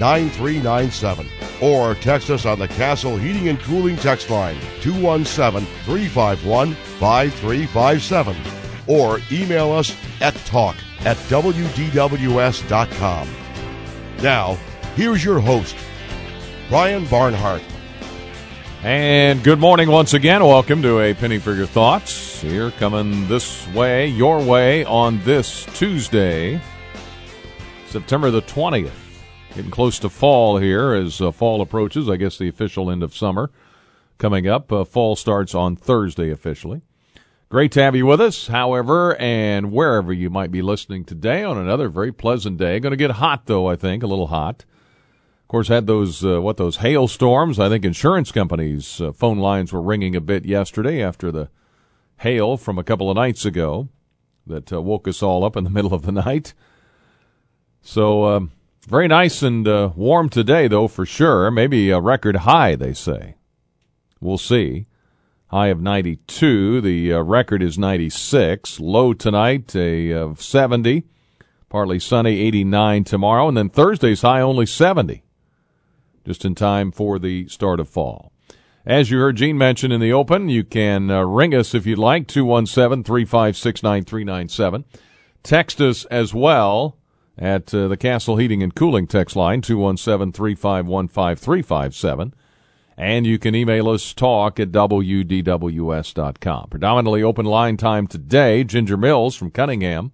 9397 or text us on the Castle Heating and Cooling text line 217 351 5357 or email us at talk at wdws.com. Now, here's your host, Brian Barnhart. And good morning once again. Welcome to A Penny for Your Thoughts. Here coming this way, your way, on this Tuesday, September the 20th. Getting close to fall here as uh, fall approaches. I guess the official end of summer coming up. Uh, fall starts on Thursday officially. Great to have you with us, however, and wherever you might be listening today on another very pleasant day. Going to get hot, though, I think, a little hot. Of course, had those, uh, what, those hailstorms. I think insurance companies' uh, phone lines were ringing a bit yesterday after the hail from a couple of nights ago that uh, woke us all up in the middle of the night. So, um, very nice and uh, warm today, though, for sure. Maybe a record high, they say. We'll see. High of 92. The uh, record is 96. Low tonight, a of 70. Partly sunny, 89 tomorrow. And then Thursday's high only 70. Just in time for the start of fall. As you heard Gene mention in the open, you can uh, ring us if you'd like, 217 356 9397. Text us as well at uh, the Castle Heating and Cooling text line, 217 351 5357. And you can email us talk at WDWS.com. Predominantly open line time today. Ginger Mills from Cunningham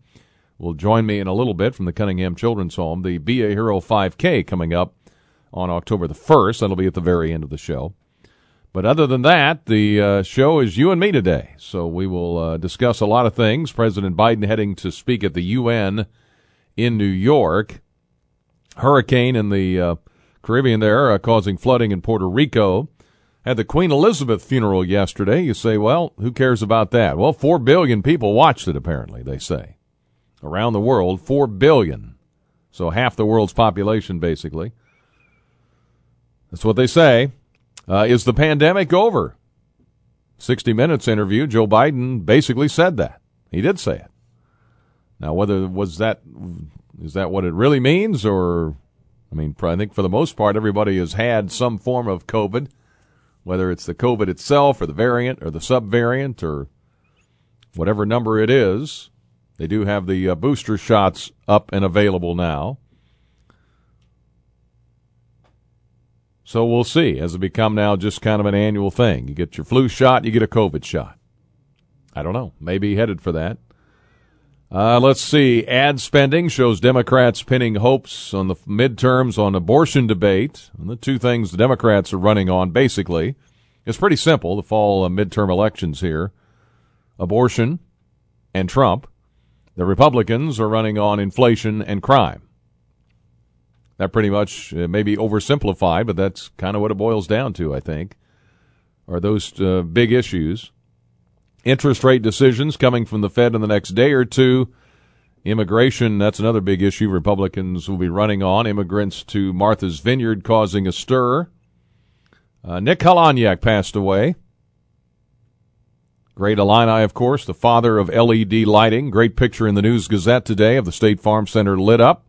will join me in a little bit from the Cunningham Children's Home. The Be a Hero 5K coming up on October the 1st. That'll be at the very end of the show. But other than that, the uh, show is you and me today. So we will uh, discuss a lot of things. President Biden heading to speak at the UN in New York. Hurricane in the uh, Caribbean there uh, causing flooding in Puerto Rico. Had the Queen Elizabeth funeral yesterday. You say, well, who cares about that? Well, four billion people watched it, apparently, they say. Around the world, four billion. So half the world's population, basically. That's what they say. Uh, is the pandemic over? 60 Minutes interview, Joe Biden basically said that. He did say it. Now, whether was that is that what it really means, or I mean, I think for the most part, everybody has had some form of COVID, whether it's the COVID itself, or the variant, or the subvariant, or whatever number it is. They do have the uh, booster shots up and available now. So we'll see. Has it become now just kind of an annual thing? You get your flu shot, you get a COVID shot. I don't know. Maybe headed for that. Uh, let's see. Ad spending shows Democrats pinning hopes on the midterms on abortion debate. And the two things the Democrats are running on, basically, it's pretty simple. The fall uh, midterm elections here: abortion and Trump. The Republicans are running on inflation and crime. That pretty much uh, may be oversimplified, but that's kind of what it boils down to, I think, are those uh, big issues. Interest rate decisions coming from the Fed in the next day or two. Immigration, that's another big issue Republicans will be running on. Immigrants to Martha's Vineyard causing a stir. Uh, Nick Holonyak passed away. Great Illini, of course, the father of LED lighting. Great picture in the News Gazette today of the State Farm Center lit up.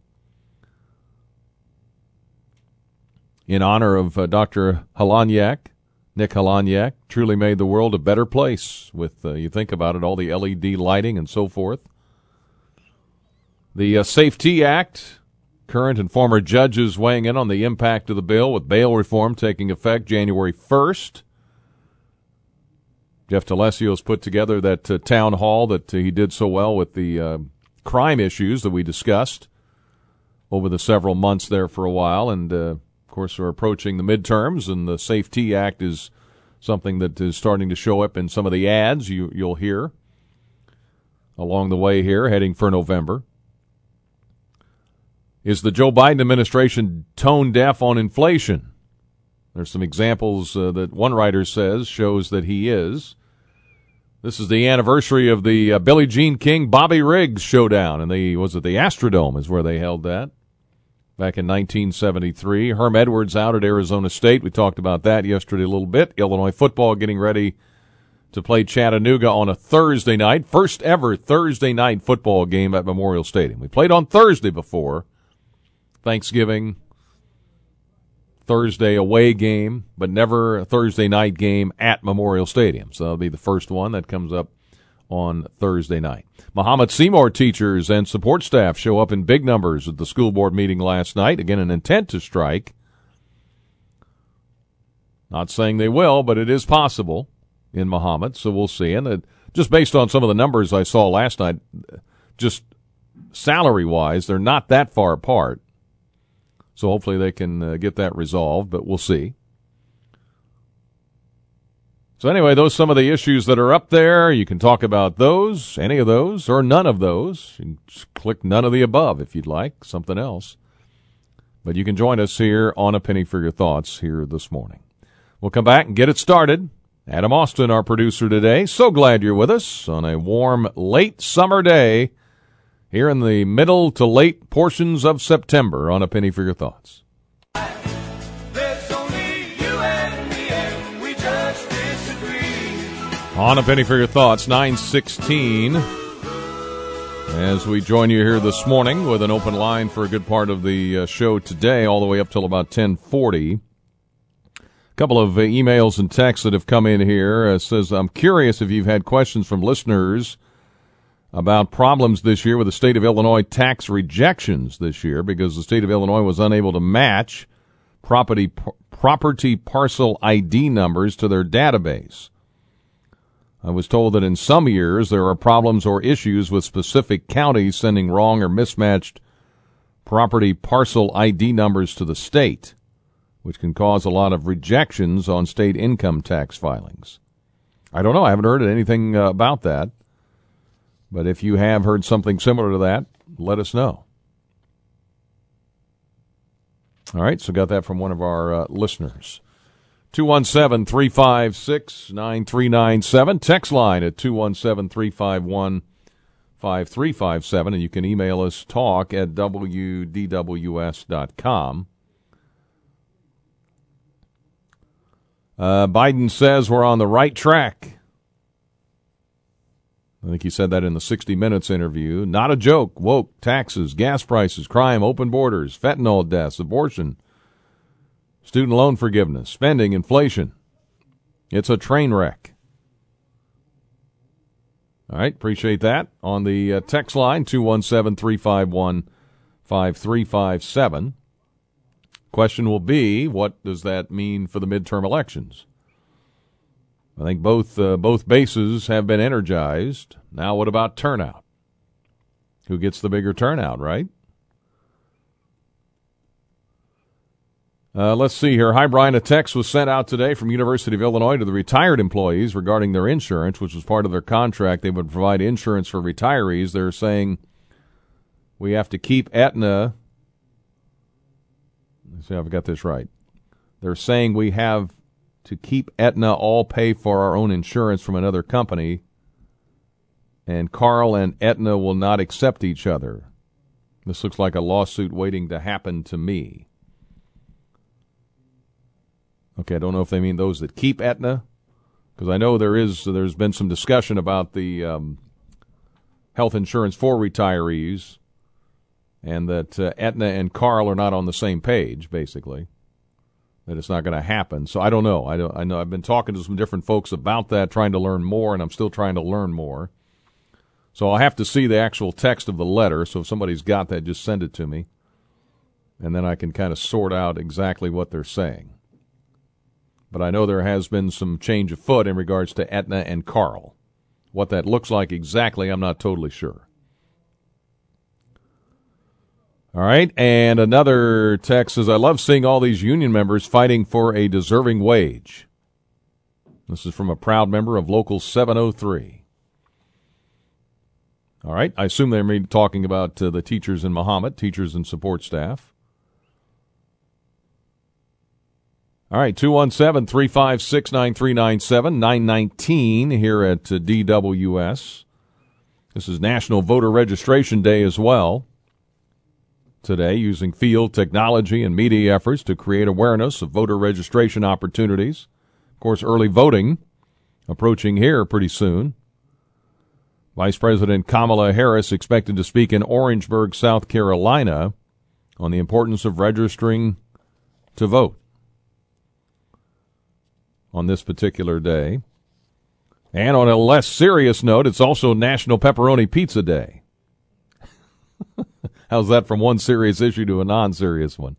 in honor of uh, Dr. Holonyak, Nick Holonyak, truly made the world a better place with, uh, you think about it, all the LED lighting and so forth. The uh, SAFE-T Act, current and former judges weighing in on the impact of the bill with bail reform taking effect January 1st. Jeff D'Alessio's put together that uh, town hall that uh, he did so well with the uh, crime issues that we discussed over the several months there for a while, and course, we're approaching the midterms, and the SAFE-T Act is something that is starting to show up in some of the ads you, you'll hear along the way here, heading for November. Is the Joe Biden administration tone deaf on inflation? There's some examples uh, that one writer says shows that he is. This is the anniversary of the uh, Billie Jean King Bobby Riggs showdown, and the was it the Astrodome is where they held that back in 1973. Herm Edwards out at Arizona State. We talked about that yesterday a little bit. Illinois football getting ready to play Chattanooga on a Thursday night, first ever Thursday night football game at Memorial Stadium. We played on Thursday before Thanksgiving. Thursday away game, but never a Thursday night game at Memorial Stadium. So that'll be the first one that comes up on Thursday night. Mahomet Seymour teachers and support staff show up in big numbers at the school board meeting last night. Again, an intent to strike. Not saying they will, but it is possible in Mahomet, so we'll see. And uh, just based on some of the numbers I saw last night, just salary wise, they're not that far apart. So hopefully they can uh, get that resolved, but we'll see. So anyway, those some of the issues that are up there. You can talk about those, any of those, or none of those. You click none of the above if you'd like, something else. But you can join us here on A Penny for Your Thoughts here this morning. We'll come back and get it started. Adam Austin, our producer today. So glad you're with us on a warm, late summer day here in the middle to late portions of September on A Penny for Your Thoughts. On a penny for your thoughts, 916. As we join you here this morning with an open line for a good part of the uh, show today, all the way up till about 1040. A couple of uh, emails and texts that have come in here. Uh, says, I'm curious if you've had questions from listeners about problems this year with the state of Illinois tax rejections this year because the state of Illinois was unable to match property, property parcel ID numbers to their database. I was told that in some years there are problems or issues with specific counties sending wrong or mismatched property parcel ID numbers to the state, which can cause a lot of rejections on state income tax filings. I don't know. I haven't heard anything uh, about that. But if you have heard something similar to that, let us know. All right, so got that from one of our uh, listeners. 217 356 9397. Text line at 217 351 5357. And you can email us talk at WDWS.com. Uh, Biden says we're on the right track. I think he said that in the 60 Minutes interview. Not a joke. Woke, taxes, gas prices, crime, open borders, fentanyl deaths, abortion student loan forgiveness, spending, inflation. It's a train wreck. All right, appreciate that. On the uh, text line, 217 351 5357. Question will be what does that mean for the midterm elections? I think both uh, both bases have been energized. Now, what about turnout? Who gets the bigger turnout, right? Uh, let's see here. Hi, Brian. A text was sent out today from University of Illinois to the retired employees regarding their insurance, which was part of their contract. They would provide insurance for retirees. They're saying we have to keep Aetna. Let's see if I've got this right. They're saying we have to keep Aetna all pay for our own insurance from another company, and Carle and Aetna will not accept each other. This looks like a lawsuit waiting to happen to me. Okay, I don't know if they mean those that keep Aetna, because I know there is there's been some discussion about the um, health insurance for retirees, and that uh, Aetna and Carle are not on the same page, basically. That it's not going to happen. So I don't know. I don't. I know. I've been talking to some different folks about that, trying to learn more, and I'm still trying to learn more. So I'll have to see the actual text of the letter. So if somebody's got that, just send it to me, and then I can kind of sort out exactly what they're saying but I know there has been some change of foot in regards to Aetna and Carle. What that looks like exactly, I'm not totally sure. All right, and another text says, I love seeing all these union members fighting for a deserving wage. This is from a proud member of Local 703. All right, I assume they're talking about uh, the teachers in Mahomet, teachers and support staff. All right, 217 356 9397, 919 here at uh, DWS. This is National Voter Registration Day as well. Today, using field technology and media efforts to create awareness of voter registration opportunities. Of course, early voting approaching here pretty soon. Vice President Kamala Harris expected to speak in Orangeburg, South Carolina on the importance of registering to vote on this particular day. And on a less serious note, it's also National Pepperoni Pizza Day. How's that from one serious issue to a non serious one?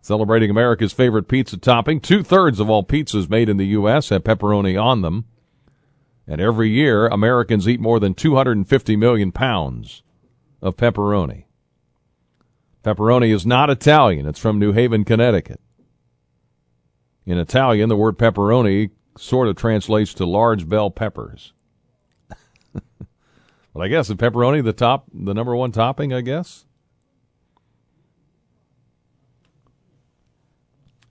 Celebrating America's favorite pizza topping, two thirds of all pizzas made in the U.S. have pepperoni on them. And every year, Americans eat more than 250 million pounds of pepperoni. Pepperoni is not Italian, it's from New Haven, Connecticut. In Italian, the word pepperoni sort of translates to large bell peppers. but I guess the pepperoni the top the number one topping, I guess.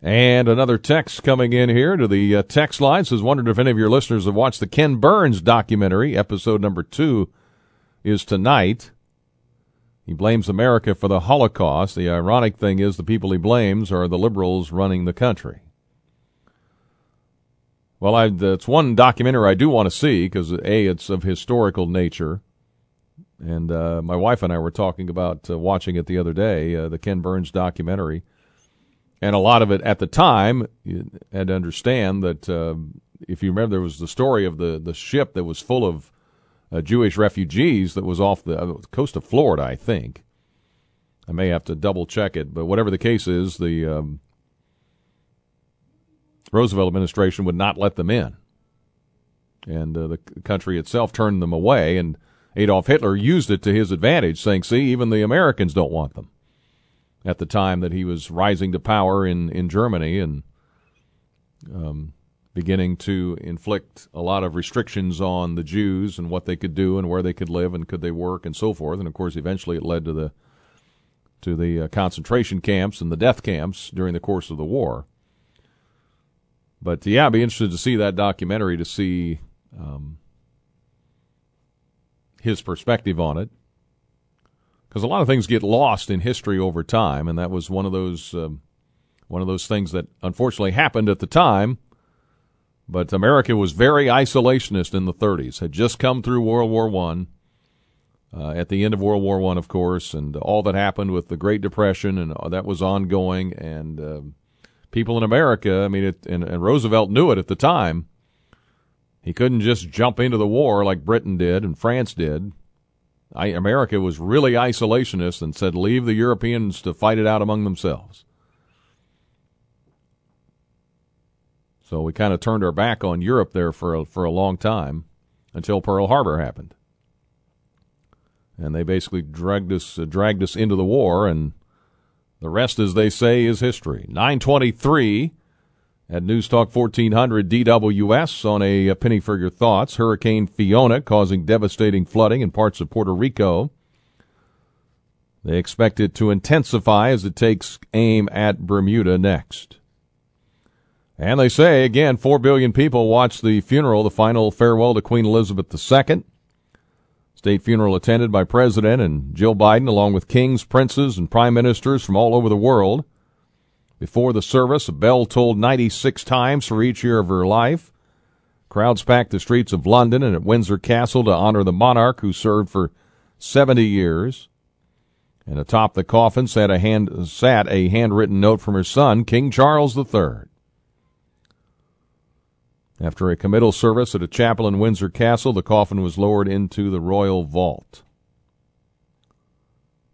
And another text coming in here to the uh, text line says, wondered if any of your listeners have watched the Ken Burns documentary. Episode number two is tonight. He blames America for the Holocaust. The ironic thing is the people he blames are the liberals running the country. Well, I, it's one documentary I do want to see because a it's of historical nature, and uh, my wife and I were talking about uh, watching it the other day, uh, the Ken Burns documentary, and a lot of it at the time you had to understand that uh, if you remember, there was the story of the the ship that was full of uh, Jewish refugees that was off the uh, coast of Florida, I think. I may have to double check it, but whatever the case is, the um, Roosevelt administration would not let them in. And uh, the country itself turned them away, and Adolf Hitler used it to his advantage, saying, see, even the Americans don't want them. At the time that he was rising to power in, in Germany and um, beginning to inflict a lot of restrictions on the Jews and what they could do and where they could live and could they work and so forth. And of course, eventually it led to the to the uh, concentration camps and the death camps during the course of the war. But yeah, I'd be interested to see that documentary to see um, his perspective on it. Because a lot of things get lost in history over time, and that was one of those um, one of those things that unfortunately happened at the time. But America was very isolationist in the 30s. Had just come through World War One. Uh, at the end of World War One, of course, and all that happened with the Great Depression, and that was ongoing, and uh, people in America, I mean, it, and, and Roosevelt knew it at the time. He couldn't just jump into the war like Britain did and France did. I, America was really isolationist and said, leave the Europeans to fight it out among themselves. So we kind of turned our back on Europe there for a, for a long time until Pearl Harbor happened. And they basically dragged us uh, dragged us into the war and the rest, as they say, is history. 923 at News Talk 1400 DWS on a uh, penny for your thoughts. Hurricane Fiona causing devastating flooding in parts of Puerto Rico. They expect it to intensify as it takes aim at Bermuda next. And they say, again, 4 billion people watched the funeral, the final farewell to Queen Elizabeth II. State funeral attended by President and Jill Biden, along with kings, princes, and prime ministers from all over the world. Before the service, a bell tolled 96 times for each year of her life. Crowds packed the streets of London and at Windsor Castle to honor the monarch who served for 70 years. And atop the coffin sat a, hand, sat a handwritten note from her son, King Charles III. After a committal service at a chapel in Windsor Castle, the coffin was lowered into the royal vault.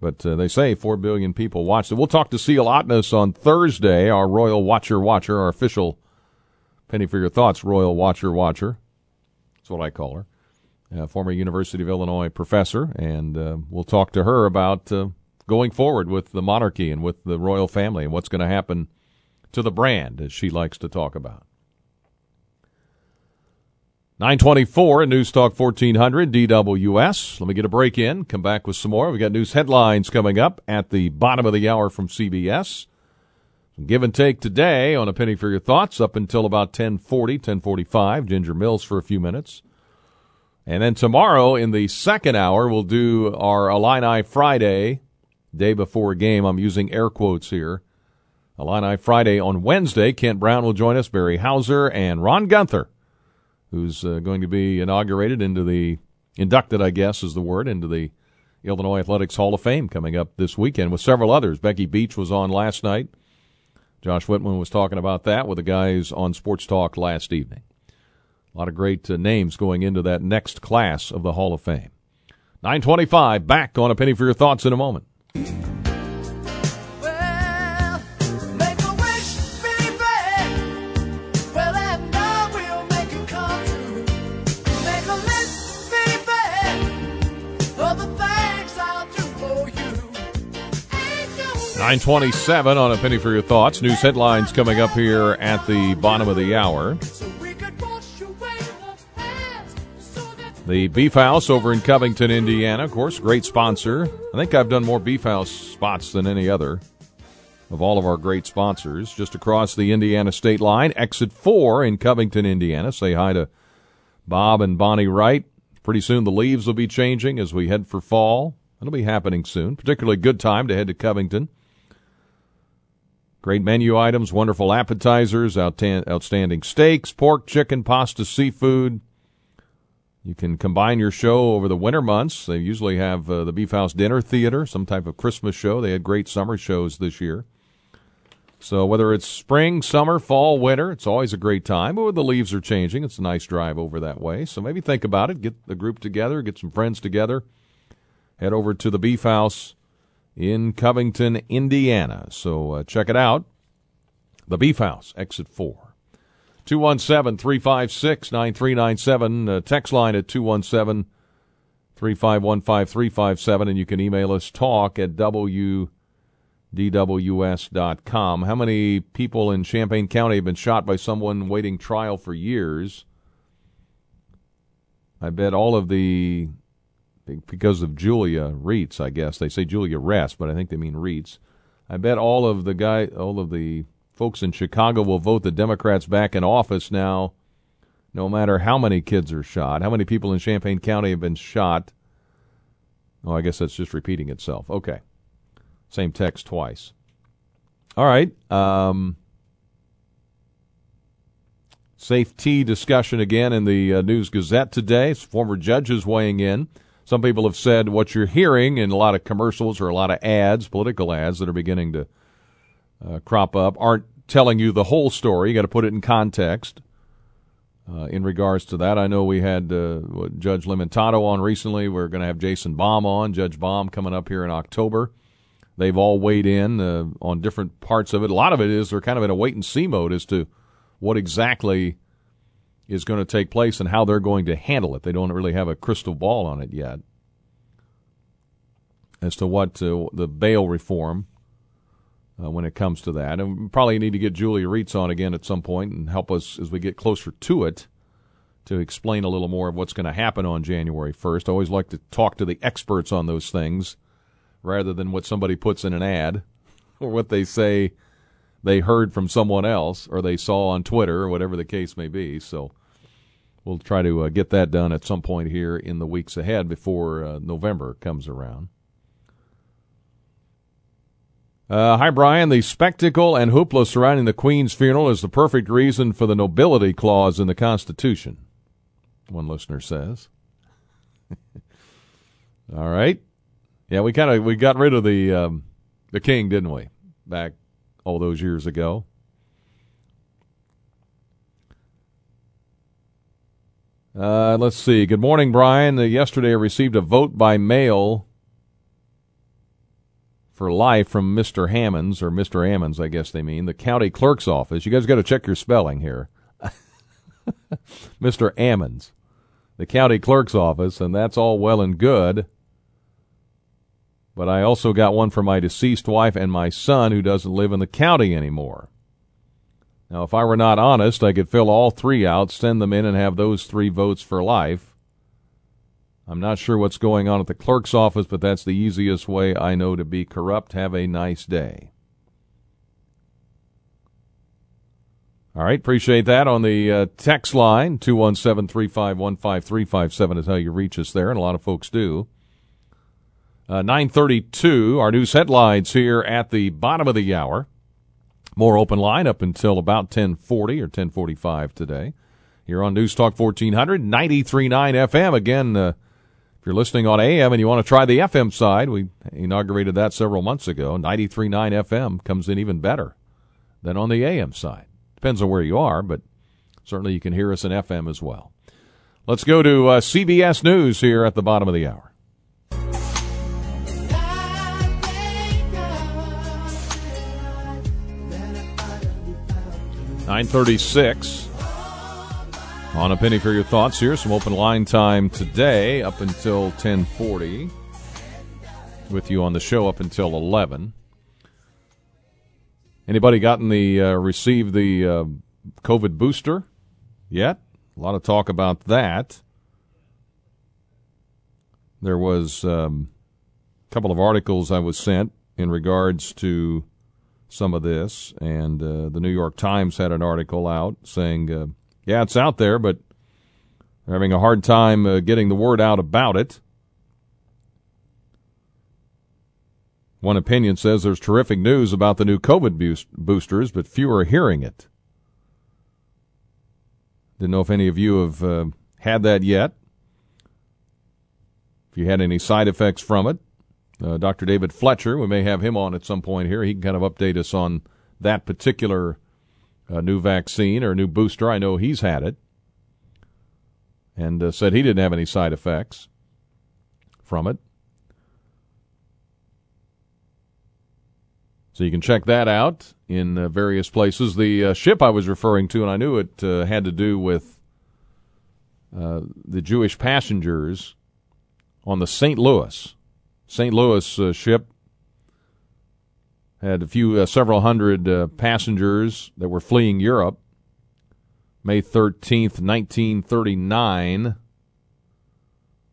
But uh, they say 4 billion people watched it. We'll talk to Cele Otnes on Thursday, our Royal Watcher Watcher, our official Penny for Your Thoughts Royal Watcher Watcher. That's what I call her. Uh, former University of Illinois professor, and uh, we'll talk to her about uh, going forward with the monarchy and with the royal family and what's going to happen to the brand, as she likes to talk about. 924 at News Talk 1400 DWS. Let me get a break in, come back with some more. We've got news headlines coming up at the bottom of the hour from CBS. Give and take today on a penny for your thoughts up until about 1040, 1045. Ginger Mills for a few minutes. And then tomorrow in the second hour, we'll do our Illini Friday, day before a game. I'm using air quotes here. Illini Friday on Wednesday. Kent Brown will join us, Barry Hauser, and Ron Gunther, who's uh, going to be inaugurated into the, inducted, I guess is the word, into the Illinois Athletics Hall of Fame coming up this weekend with several others. Becky Beach was on last night. Josh Whitman was talking about that with the guys on Sports Talk last evening. A lot of great uh, names going into that next class of the Hall of Fame. 925, back on a penny for your thoughts in a moment. Nine twenty-seven on a penny for your thoughts. News headlines coming up here at the bottom of the hour. The Beef House over in Covington, Indiana, of course, great sponsor. I think I've done more Beef House spots than any other of all of our great sponsors. Just across the Indiana state line, exit four in Covington, Indiana. Say hi to Bob and Bonnie Wright. Pretty soon the leaves will be changing as we head for fall. It'll be happening soon. Particularly good time to head to Covington. Great menu items, wonderful appetizers, outstanding steaks, pork, chicken, pasta, seafood you can combine your show over the winter months. They usually have uh, the Beef House Dinner Theater, some type of Christmas show. They had great summer shows this year. So whether it's spring, summer, fall, winter, it's always a great time. But when the leaves are changing, it's a nice drive over that way. So maybe think about it. Get the group together, get some friends together. Head over to the Beef House in Covington, Indiana. So uh, check it out. The Beef House, exit 4. 217 356 9397. Uh, text line at 217 351 5357. And you can email us talk at WDWS.com. How many people in Champaign County have been shot by someone waiting trial for years? I bet all of the, because of Julia Rietz, I guess. They say Julia Rest, but I think they mean Rietz. I bet all of the guy, all of the folks in Chicago will vote the Democrats back in office now, no matter how many kids are shot. How many people in Champaign County have been shot? Oh, I guess that's just repeating itself. Okay. Same text twice. All right. Um, safety discussion again in the uh, News Gazette today. Former judges weighing in. Some people have said what you're hearing in a lot of commercials or a lot of ads, political ads that are beginning to uh, crop up aren't telling you the whole story. You got to put it in context. Uh, in regards to that, I know we had uh, Judge Limentato on recently. We're going to have Jason Bohm on, Judge Bohm coming up here in October. They've all weighed in uh, on different parts of it. A lot of it is they're kind of in a wait and see mode as to what exactly is going to take place and how they're going to handle it. They don't really have a crystal ball on it yet as to what uh, the bail reform uh, when it comes to that. And probably need to get Julia Rietz on again at some point and help us as we get closer to it to explain a little more of what's going to happen on January 1st. I always like to talk to the experts on those things rather than what somebody puts in an ad or what they say they heard from someone else or they saw on Twitter or whatever the case may be. So we'll try to uh, get that done at some point here in the weeks ahead before uh, November comes around. Uh, hi, Brian. The spectacle and hoopla surrounding the Queen's funeral is the perfect reason for the nobility clause in the Constitution, one listener says. all right. Yeah, we kind of we got rid of the um, the king, didn't we? Back all those years ago. Uh, let's see. Good morning, Brian. Yesterday I received a vote by mail for life from Mr. Hammonds, or Mr. Ammons, I guess they mean, the county clerk's office. You guys got to check your spelling here. Mr. Ammons, the county clerk's office, and that's all well and good. But I also got one for my deceased wife and my son who doesn't live in the county anymore. Now, if I were not honest, I could fill all three out, send them in, and have those three votes for life. I'm not sure what's going on at the clerk's office, but that's the easiest way I know to be corrupt. Have a nice day. All right, appreciate that on the uh, text line 217 351 5357 is how you reach us there, and a lot of folks do. Uh, 932, our news headlines here at the bottom of the hour. More open line up until about 1040 or 1045 today. Here on News Talk 1400, 93.9 FM. Again, uh, if you're listening on AM and you want to try the FM side, we inaugurated that several months ago. 93.9 FM comes in even better than on the AM side. Depends on where you are, but certainly you can hear us in FM as well. Let's go to uh, CBS News here at the bottom of the hour. Nine thirty-six. On a penny for your thoughts here. Some open line time today up until 1040. With you on the show up until 11. Anybody gotten the uh, received the uh, COVID booster yet? A lot of talk about that. There was um, a couple of articles I was sent in regards to some of this, and uh, the New York Times had an article out saying uh, yeah, it's out there, but they're having a hard time uh, getting the word out about it. One opinion says there's terrific news about the new COVID boost- boosters, but few are hearing it. Didn't know if any of you have uh, had that yet. If you had any side effects from it, uh, Dr. David Fletcher, we may have him on at some point here. He can kind of update us on that particular a new vaccine or new booster. I know he's had it and uh, said he didn't have any side effects from it. So you can check that out in uh, various places. The uh, ship I was referring to, and I knew it uh, had to do with uh, the Jewish passengers on the St. Louis. St. Louis uh, ship had a few, uh, several hundred uh, passengers that were fleeing Europe. May 13th, 1939.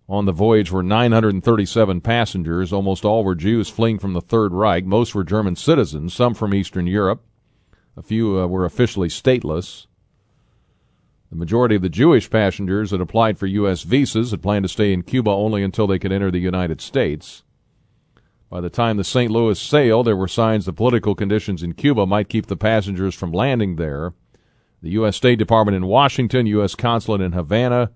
On the voyage were 937 passengers. Almost all were Jews fleeing from the Third Reich. Most were German citizens, some from Eastern Europe. A few uh, were officially stateless. The majority of the Jewish passengers had applied for U.S. visas had planned to stay in Cuba only until they could enter the United States. By the time the St. Louis sailed, there were signs the political conditions in Cuba might keep the passengers from landing there. The U.S. State Department in Washington, U.S. Consulate in Havana,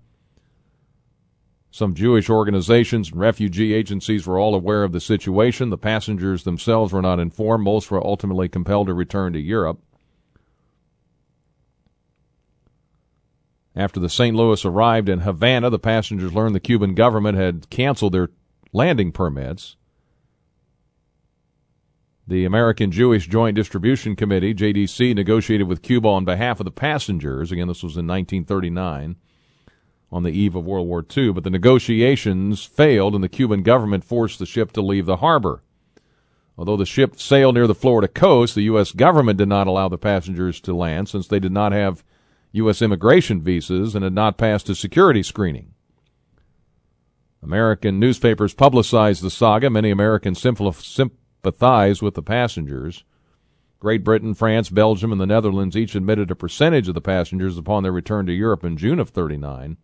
some Jewish organizations and refugee agencies were all aware of the situation. The passengers themselves were not informed. Most were ultimately compelled to return to Europe. After the St. Louis arrived in Havana, the passengers learned the Cuban government had canceled their landing permits. The American Jewish Joint Distribution Committee, JDC, negotiated with Cuba on behalf of the passengers. Again, this was in 1939 on the eve of World War II, but the negotiations failed and the Cuban government forced the ship to leave the harbor. Although the ship sailed near the Florida coast, the U.S. government did not allow the passengers to land since they did not have U.S. immigration visas and had not passed a security screening. American newspapers publicized the saga. Many Americans sympathize with the passengers. Great Britain, France, Belgium, and the Netherlands each admitted a percentage of the passengers upon their return to Europe in June of 39.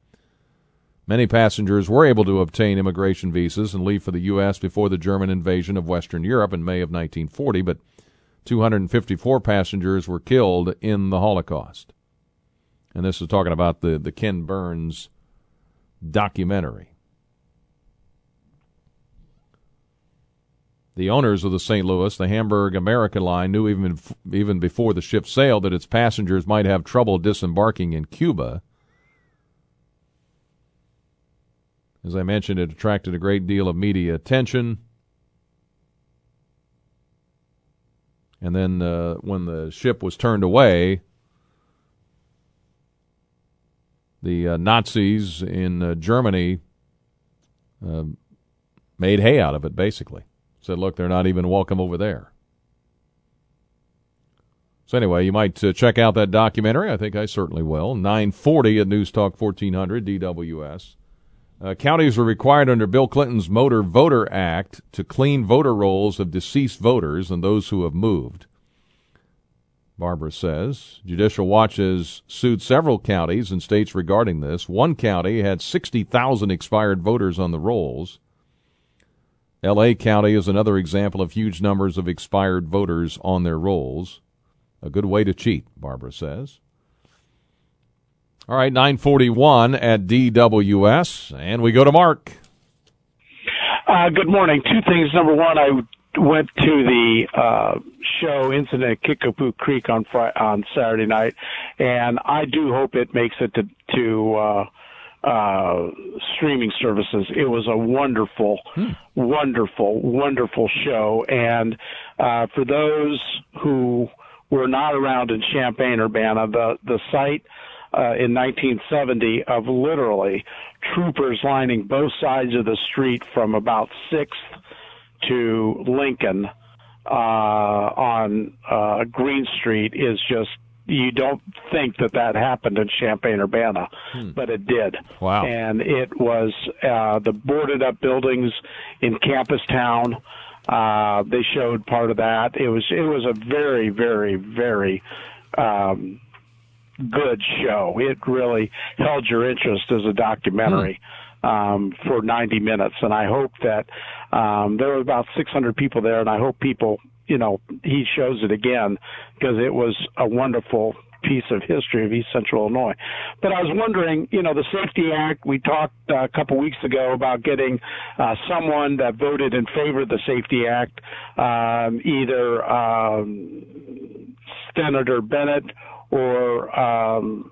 Many passengers were able to obtain immigration visas and leave for the U.S. before the German invasion of Western Europe in May of 1940, but 254 passengers were killed in the Holocaust. And this is talking about the, the Ken Burns documentary. The owners of the St. Louis, the Hamburg American line, knew even even before the ship sailed that its passengers might have trouble disembarking in Cuba. As I mentioned, it attracted a great deal of media attention. And then uh, when the ship was turned away, the uh, Nazis in uh, Germany uh, made hay out of it, basically said, look, they're not even welcome over there. So anyway, you might uh, check out that documentary. I think I certainly will. 940 at News Talk 1400 DWS. Uh, counties are required under Bill Clinton's Motor Voter Act to clean voter rolls of deceased voters and those who have moved. Barbara says. Judicial Watch has sued several counties and states regarding this. One county had 60,000 expired voters on the rolls. LA County is another example of huge numbers of expired voters on their rolls. A good way to cheat, Barbara says. All right, 941 at DWS, and we go to Mark. Uh, good morning. Two things. Number one, I went to the uh, show incident at Kickapoo Creek on Friday, on Saturday night, and I do hope it makes it to to uh, uh, streaming services. It was a wonderful, hmm. wonderful, wonderful show, and uh, for those who were not around in Champaign Urbana, the the site. Uh, in 1970 of literally troopers lining both sides of the street from about 6th to Lincoln uh, on uh, Green Street is just you don't think that that happened in Champaign Urbana, hmm. but it did. Wow! And it was uh, the boarded up buildings in Campus Town. Uh, they showed part of that. It was it was a very very very um, good show. It really held your interest as a documentary. Hmm um, for 90 minutes. And I hope that um, there were about 600 people there, and I hope people, you know, he shows it again because it was a wonderful piece of history of East Central Illinois. But I was wondering, you know, the SAFE-T Act, we talked uh, a couple weeks ago about getting uh, someone that voted in favor of the SAFE-T Act, um, either um, Senator Bennett or um,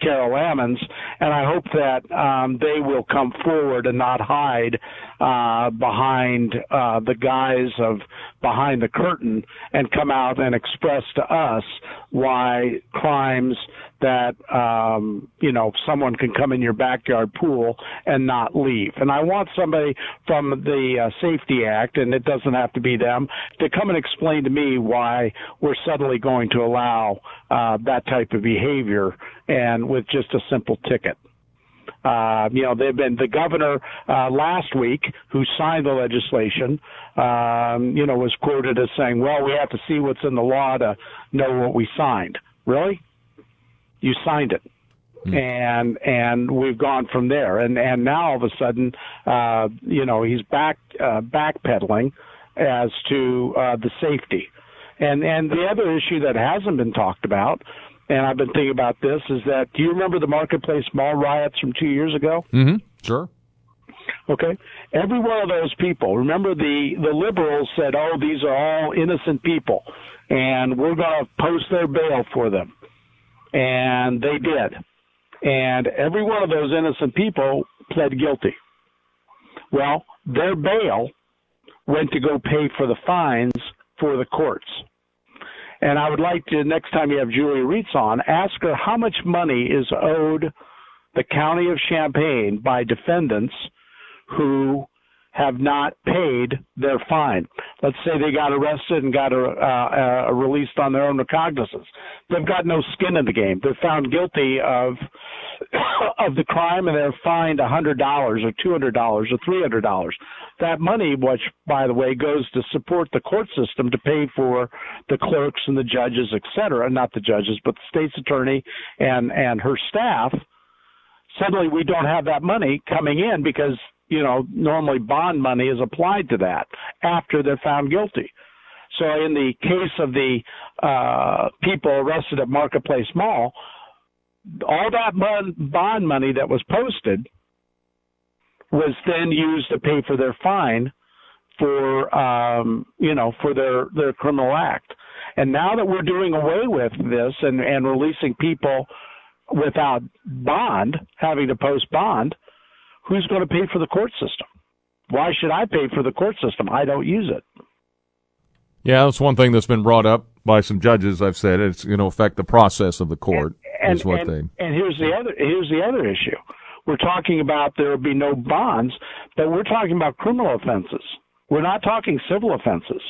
Carol Ammons, and I hope that um, they will come forward and not hide uh, behind uh, the guise of behind the curtain and come out and express to us why crimes that um, you know someone can come in your backyard pool and not leave. And I want somebody from the uh, SAFE-T Act, and it doesn't have to be them, to come and explain to me why we're suddenly going to allow uh, that type of behavior and with just a simple ticket. Uh, you know, they've been the governor uh, last week who signed the legislation. Um, you know, was quoted as saying, "Well, we have to see what's in the law to know what we signed." Really? You signed it. Hmm. And and we've gone from there, and and now all of a sudden, uh, you know, he's back uh, backpedaling as to uh, the safety, and and the other issue that hasn't been talked about and I've been thinking about this, is that do you remember the Marketplace Mall riots from two years ago? Mm-hmm. Sure. Okay. Every one of those people, remember the, the liberals said, oh, these are all innocent people, and we're going to post their bail for them. And they did. And every one of those innocent people pled guilty. Well, their bail went to go pay for the fines for the courts. And I would like to, next time you have Julie Rietz on, ask her how much money is owed the county of Champaign by defendants who have not paid their fine. Let's say they got arrested and got uh, uh, released on their own recognizance. They've got no skin in the game. They're found guilty of of the crime and they're fined a hundred dollars or two hundred dollars or three hundred dollars. That money, which by the way goes to support the court system to pay for the clerks and the judges, et cetera, not the judges, but the state's attorney and and her staff. Suddenly, we don't have that money coming in because you know, normally bond money is applied to that after they're found guilty. So in the case of the uh, people arrested at Marketplace Mall, all that bond money that was posted was then used to pay for their fine for um, you know for their their criminal act. And now that we're doing away with this and, and releasing people without bond, having to post bond, who's going to pay for the court system? Why should I pay for the court system? I don't use it. Yeah, that's one thing that's been brought up by some judges. I've said it's going to affect the process of the court. And, is what and, they. And here's the other. Here's the other issue. We're talking about there will be no bonds, but we're talking about criminal offenses. We're not talking civil offenses.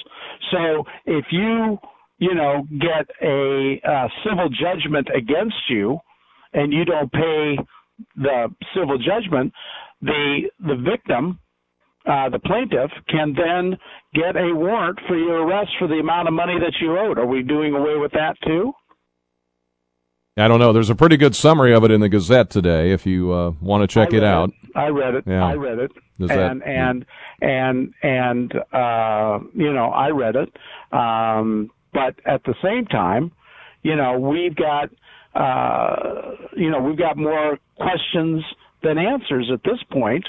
So if you, you know, get a, a civil judgment against you, and you don't pay the civil judgment, the the victim uh, the plaintiff can then get a warrant for your arrest for the amount of money that you owed. Are we doing away with that too? I don't know. There's a pretty good summary of it in the Gazette today. If you uh, want to check it out, it. I read it. Yeah. I read it. Does and that- and and and uh, you know, I read it. Um, but at the same time, you know, we've got uh, you know, we've got more questions than answers at this point,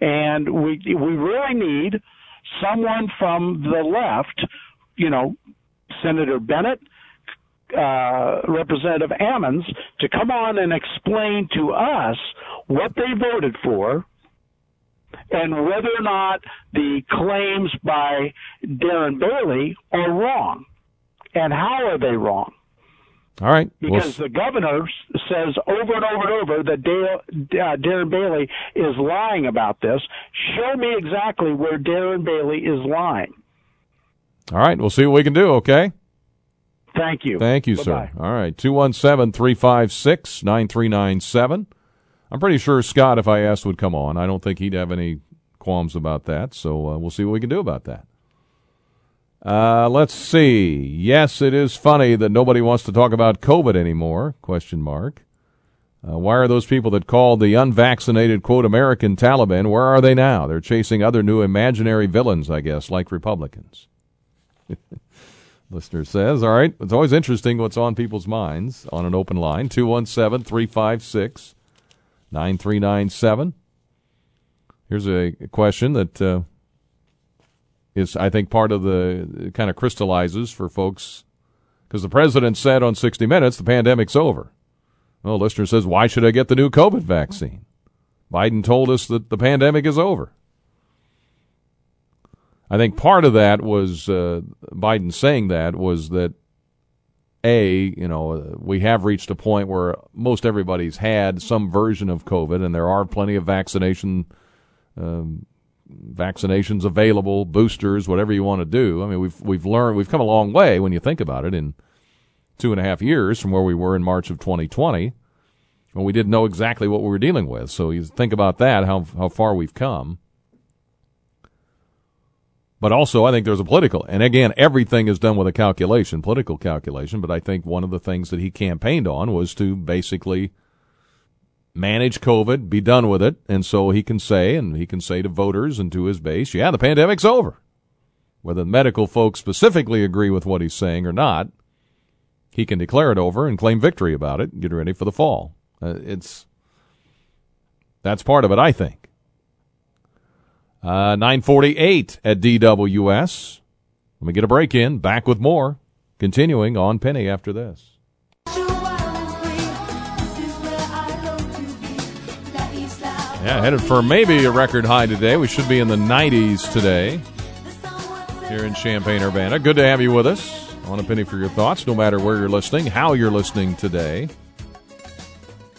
and we we really need someone from the left, you know, Senator Bennett, uh, Representative Ammons to come on and explain to us what they voted for and whether or not the claims by Darren Bailey are wrong and how are they wrong. All right. We'll Because the governor says over and over and over that Dale, uh, Darren Bailey is lying about this. Show me exactly where Darren Bailey is lying. all right. We'll see what we can do. Okay. Thank you. Thank you, Bye-bye. sir. All right. 217 356 9397. I'm pretty sure Scott, if I asked, would come on. I don't think he'd have any qualms about that. So uh, we'll see what we can do about that. Uh, let's see. Yes, it is funny that nobody wants to talk about COVID anymore. Question mark. Uh, why are those people that called the unvaccinated quote American Taliban? Where are they now? They're chasing other new imaginary villains, I guess, like Republicans. Listener says, all right, it's always interesting what's on people's minds on an open line 217 356 9397. Here's a question that uh, is, I think, part of the kind of crystallizes for folks because the president said on 60 Minutes the pandemic's over. Well, listener says, why should I get the new COVID vaccine? Biden told us that the pandemic is over. I think part of that was uh, Biden saying that was that a you know we have reached a point where most everybody's had some version of COVID, and there are plenty of vaccination um, vaccinations available, boosters, whatever you want to do. I mean, we've we've learned we've come a long way when you think about it in two and a half years from where we were in March of 2020 when we didn't know exactly what we were dealing with. So you think about that, how how far we've come. But also, I think there's a political, and again, everything is done with a calculation, political calculation. But I think one of the things that he campaigned on was to basically manage COVID, be done with it, and so he can say, and he can say to voters and to his base, yeah, the pandemic's over. Whether the medical folks specifically agree with what he's saying or not, he can declare it over and claim victory about it get ready for the fall. Uh, it's that's part of it, I think. Uh, 948 at DWS. Let me get a break in. Back with more. Continuing on Penny after this. Yeah, headed for maybe a record high today. We should be in the 90s today here in Champaign Urbana. Good to have you with us. I want a penny for your thoughts, no matter where you're listening, how you're listening today.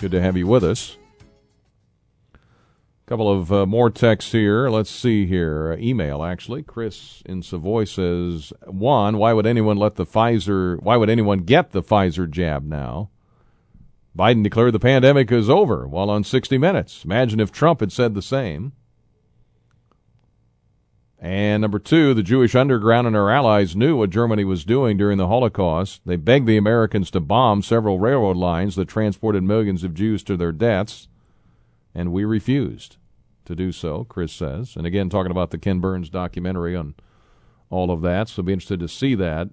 Good to have you with us. A couple of uh, more texts here. Let's see here. Uh, email, actually. Chris in Savoy says, one, why would anyone let the Pfizer, why would anyone get the Pfizer jab now? Biden declared the pandemic is over while on 60 Minutes. Imagine if Trump had said the same. And number two, the Jewish underground and our allies knew what Germany was doing during the Holocaust. They begged the Americans to bomb several railroad lines that transported millions of Jews to their deaths, and we refused to do so, Chris says. And again, talking about the Ken Burns documentary on all of that, so be interested to see that.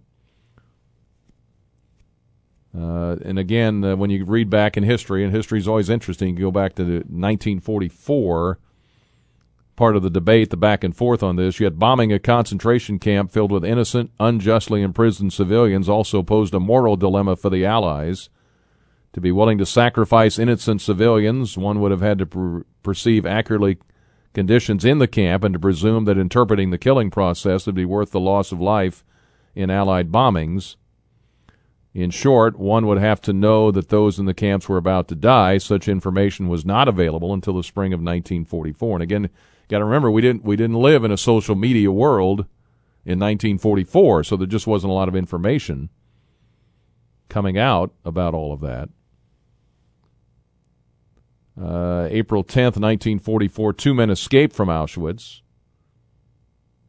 Uh, and again, uh, when you read back in history, and history is always interesting, you go back to the 1944 part of the debate, the back and forth on this. Yet bombing a concentration camp filled with innocent, unjustly imprisoned civilians also posed a moral dilemma for the Allies. To be willing to sacrifice innocent civilians, one would have had to per- perceive accurately conditions in the camp and to presume that interpreting the killing process would be worth the loss of life in Allied bombings. In short, one would have to know that those in the camps were about to die. Such information was not available until the spring of 1944. And again, got to remember we didn't we didn't live in a social media world in 1944, so there just wasn't a lot of information coming out about all of that. Uh, April 10th, 1944, two men escaped from Auschwitz.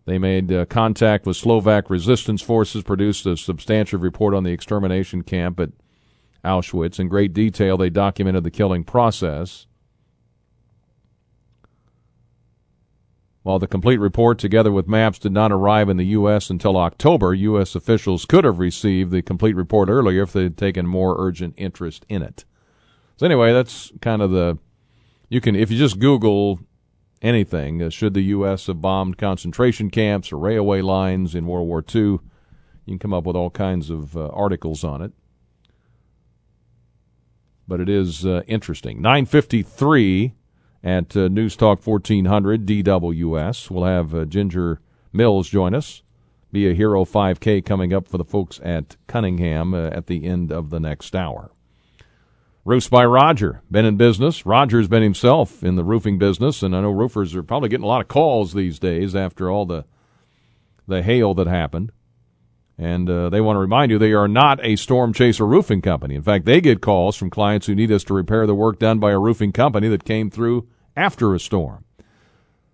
They made uh, contact with Slovak resistance forces, produced a substantive report on the extermination camp at Auschwitz. In great detail, they documented the killing process. While the complete report, together with maps, did not arrive in the U.S. until October, U.S. officials could have received the complete report earlier if they had taken more urgent interest in it. So, anyway, that's kind of the. You can, if you just Google anything, uh, should the U.S. have bombed concentration camps or railway lines in World War II, you can come up with all kinds of uh, articles on it. But it is uh, interesting. 953 at uh, News Talk 1400 DWS. We'll have uh, Ginger Mills join us. Be a Hero 5K coming up for the folks at Cunningham uh, at the end of the next hour. Roofs by Roger, been in business. Roger's been himself in the roofing business, and I know roofers are probably getting a lot of calls these days after all the the hail that happened. And uh, they want to remind you they are not a storm chaser roofing company. In fact, they get calls from clients who need us to repair the work done by a roofing company that came through after a storm.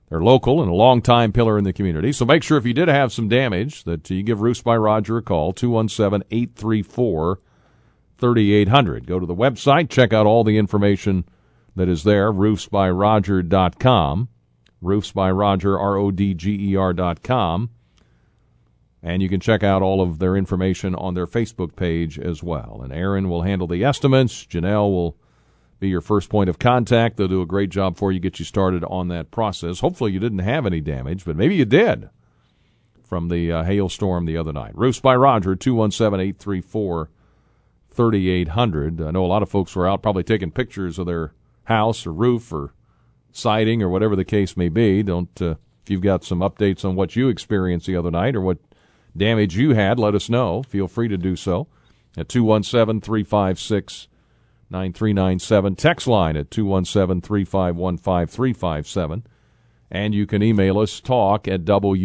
They're local and a long-time pillar in the community. So make sure if you did have some damage that you give Roofs by Roger a call, 217-834 3800. Go to the website, check out all the information that is there, roofsbyroger.com, roofsbyroger, R-O-D-G-E-R dot com. And you can check out all of their information on their Facebook page as well. And Aaron will handle the estimates. Janelle will be your first point of contact. They'll do a great job for you, get you started on that process. Hopefully, you didn't have any damage, but maybe you did from the uh, hailstorm the other night. Roofs by Roger, 217 834 3800. I know a lot of folks were out probably taking pictures of their house or roof or siding or whatever the case may be. Don't, uh, if you've got some updates on what you experienced the other night or what damage you had, let us know. Feel free to do so at 217 356 9397. Text line at 217 351 5357. And you can email us talk at wdws.com.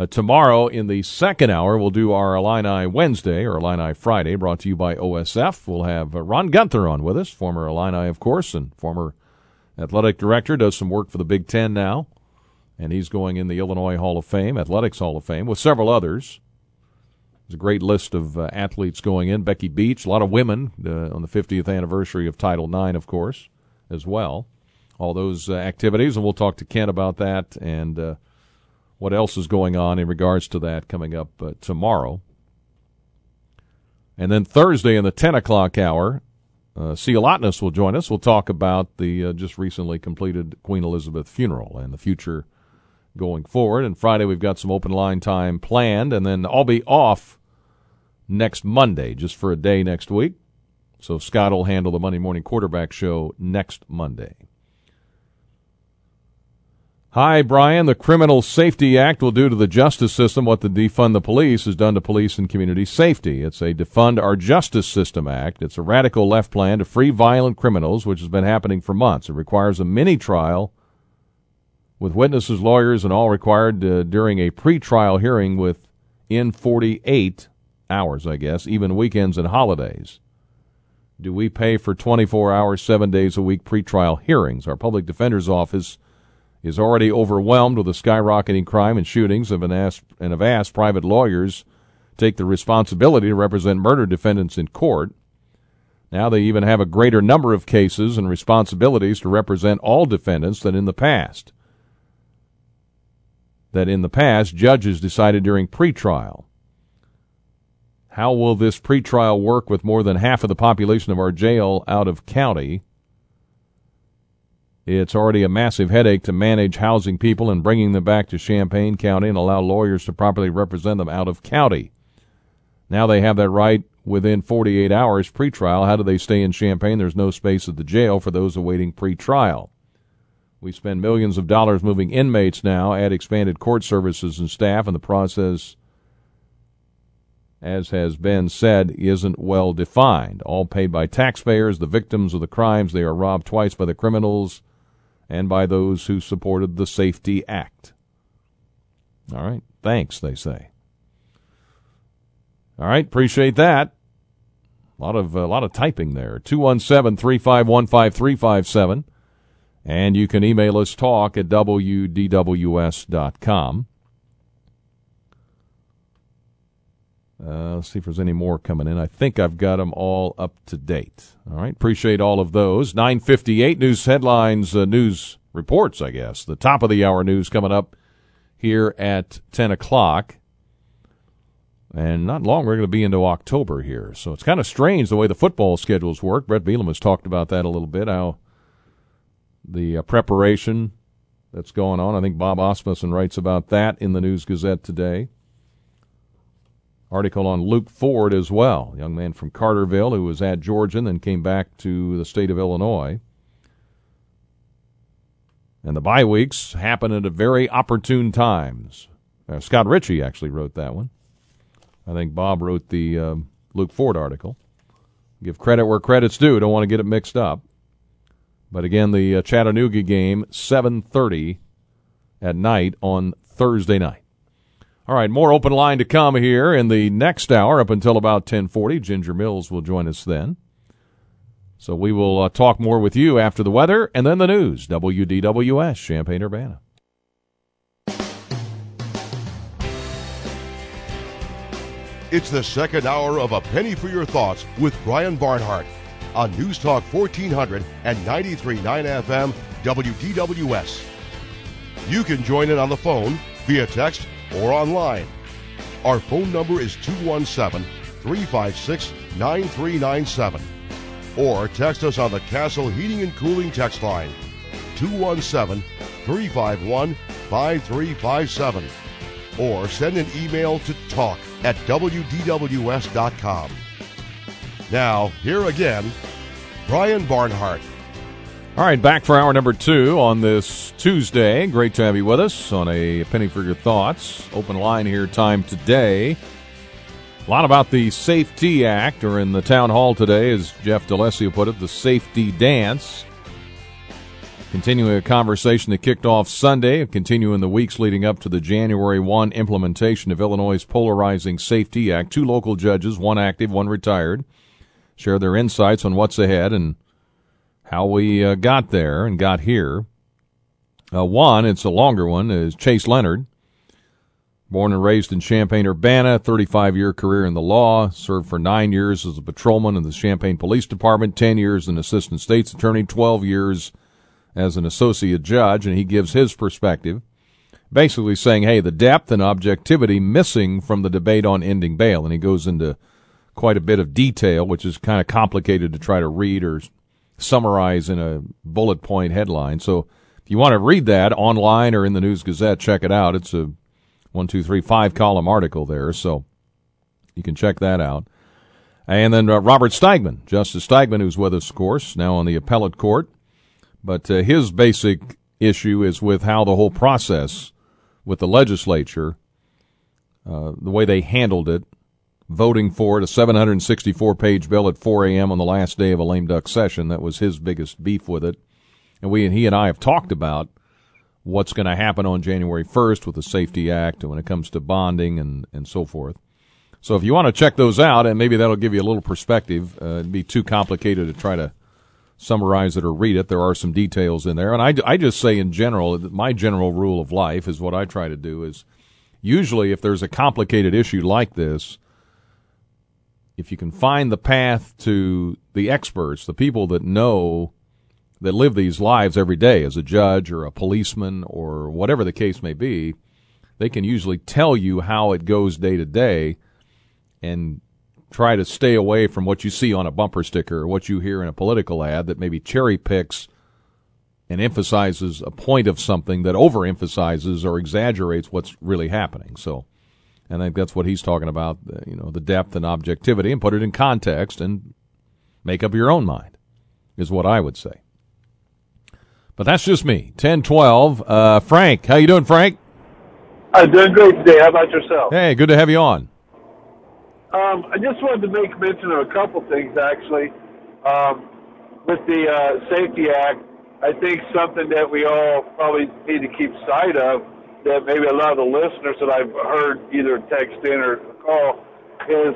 Uh, tomorrow in the second hour, we'll do our Illini Wednesday or Illini Friday, brought to you by OSF. We'll have uh, Ron Guenther on with us, former Illini, of course, and former athletic director, does some work for the Big Ten now and he's going in the Illinois Hall of Fame, Athletics Hall of Fame, with several others. There's a great list of uh, athletes going in. Becky Beach, a lot of women uh, on the 50th anniversary of Title IX, of course, as well. All those uh, activities, and we'll talk to Ken about that and uh, what else is going on in regards to that coming up uh, tomorrow. And then Thursday in the 10 o'clock hour, uh, will join us. We'll talk about the uh, just recently completed Queen Elizabeth funeral and the future going forward. And Friday we've got some open line time planned, and then I'll be off next Monday just for a day next week. So Scott will handle the Monday morning quarterback show next Monday. Hi, Brian. The Criminal SAFE-T Act will do to the justice system what the Defund the Police has done to police and community safety. It's a Defund Our Justice System Act. It's a radical left plan to free violent criminals, which has been happening for months. It requires a mini trial with witnesses, lawyers, and all required uh, during a pretrial hearing within 48 hours, I guess, even weekends and holidays. Do we pay for 24 hours, seven days a week pretrial hearings? Our public defender's office is already overwhelmed with the skyrocketing crime and shootings and have asked, private lawyers take the responsibility to represent murder defendants in court. Now they even have a greater number of cases and responsibilities to represent all defendants than in the past that in the past judges decided during pretrial. How will this pretrial work with more than half of the population of our jail out of county? It's already a massive headache to manage housing people and bringing them back to Champaign County and allow lawyers to properly represent them out of county. Now they have that right within 48 hours pretrial. How do they stay in Champaign? There's no space at the jail for those awaiting pretrial. We spend millions of dollars moving inmates now, add expanded court services and staff, and the process, as has been said, isn't well defined. All paid by taxpayers, the victims of the crimes. They are robbed twice by the criminals and by those who supported the SAFE-T Act. All right. Thanks, they say. All right. Appreciate that. A lot of a lot of typing there. 217 351 5357 And you can email us talk at wdws.com. Uh, let's see if there's any more coming in. I think I've got them all up to date. All right. Appreciate all of those. 958 news headlines, uh, news reports, I guess. The top of the hour news coming up here at 10 o'clock. And not long, we're going to be into October here. So it's kind of strange the way the football schedules work. Bret Bielema has talked about that a little bit, how the uh, preparation that's going on. I think Bob Asmussen writes about that in the News Gazette today. Article on Luke Ford as well, young man from Carterville who was at Georgia and then came back to the state of Illinois. And the bye weeks happen at a very opportune times. Uh, Scott Richey actually wrote that one. I think Bob wrote the uh, Luke Ford article. Give credit where credit's due. Don't want to get it mixed up. But again, the uh, Chattanooga game, 7:30 at night on Thursday night. All right, more open line to come here in the next hour up until about 10:40. Ginger Mills will join us then. So we will uh, talk more with you after the weather and then the news. WDWS Champaign Urbana. It's the second hour of A Penny for Your Thoughts with Brian Barnhart on News Talk 1400 and 93.9 FM WDWS. You can join in on the phone, via text, or online. Our phone number is 217 356 9397. Or text us on the Castle Heating and Cooling text line 217 351 5357 or send an email to talk at WDWS.com. Now, here again, Brian Barnhart. All right, back for hour number two on this Tuesday. Great to have you with us on a penny for your thoughts. Open line here time today. A lot about the SAFE-T Act, or in the town hall today, as Jeff D'Alessio put it, the safety dance. Continuing a conversation that kicked off Sunday, continuing the weeks leading up to the January 1 implementation of Illinois' Polarizing SAFE-T Act. Two local judges, one active, one retired, share their insights on what's ahead and how we uh, got there and got here. Uh, one, it's a longer one, is Chase Leonard. Born and raised in Champaign, Urbana, 35 year career in the law, served for nine years as a patrolman in the Champaign Police Department, 10 years as an assistant state's attorney, 12 years as an associate judge, and he gives his perspective, basically saying, hey, the depth and objectivity missing from the debate on ending bail. And he goes into quite a bit of detail, which is kind of complicated to try to read or summarize in a bullet point headline. So if you want to read that online or in the News Gazette, check it out. It's a one, two, three, five column article there. So you can check that out. And then uh, Robert Steigmann, Justice Steigmann, who's with us, of course, now on the appellate court. But uh, his basic issue is with how the whole process with the legislature, uh, the way they handled it, voting for it, a 764 page bill at 4 a.m. on the last day of a lame duck session. That was his biggest beef with it. And we and he and I have talked about what's going to happen on January 1st with the SAFE-T Act and when it comes to bonding and, and so forth. So if you want to check those out, and maybe that'll give you a little perspective, uh, it'd be too complicated to try to summarize it or read it. There are some details in there. And I, I just say in general, my general rule of life is what I try to do is usually if there's a complicated issue like this, if you can find the path to the experts, the people that know that live these lives every day as a judge or a policeman or whatever the case may be, they can usually tell you how it goes day to day and try to stay away from what you see on a bumper sticker or what you hear in a political ad that maybe cherry picks and emphasizes a point of something that overemphasizes or exaggerates what's really happening. So, and I think that's what he's talking about, you know, the depth and objectivity and put it in context and make up your own mind is what I would say. But that's just me. 10, 12. Uh, Frank, how you doing, Frank? I'm doing great today. How about yourself? Hey, good to have you on. Um, I just wanted to make mention of a couple things, actually. Um, with the uh, SAFE-T Act, I think something that we all probably need to keep sight of, that maybe a lot of the listeners that I've heard either text in or call, is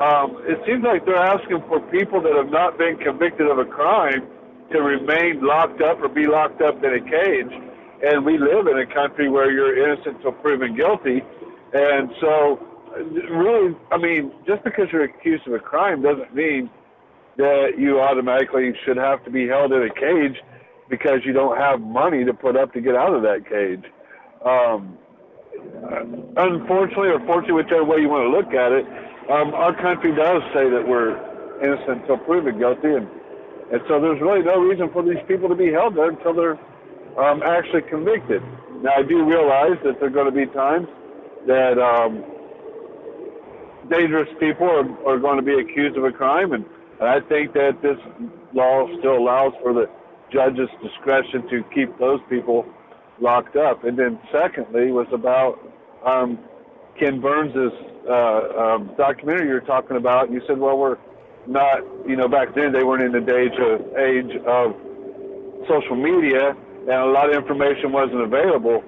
um, it seems like they're asking for people that have not been convicted of a crime to remain locked up or be locked up in a cage. And we live in a country where you're innocent until proven guilty. And so, really, I mean, just because you're accused of a crime doesn't mean that you automatically should have to be held in a cage because you don't have money to put up to get out of that cage. Um, unfortunately, or fortunately, whichever way you want to look at it, um, our country does say that we're innocent until proven guilty, and and so there's really no reason for these people to be held there until they're um, actually convicted. Now, I do realize that there are going to be times that um, dangerous people are, are going to be accused of a crime, and, and I think that this law still allows for the judge's discretion to keep those people locked up. And then, secondly, was about um, Ken Burns's uh, um, documentary you were talking about. You said, well, we're not, you know, back then they weren't in the age of, age of social media, and a lot of information wasn't available.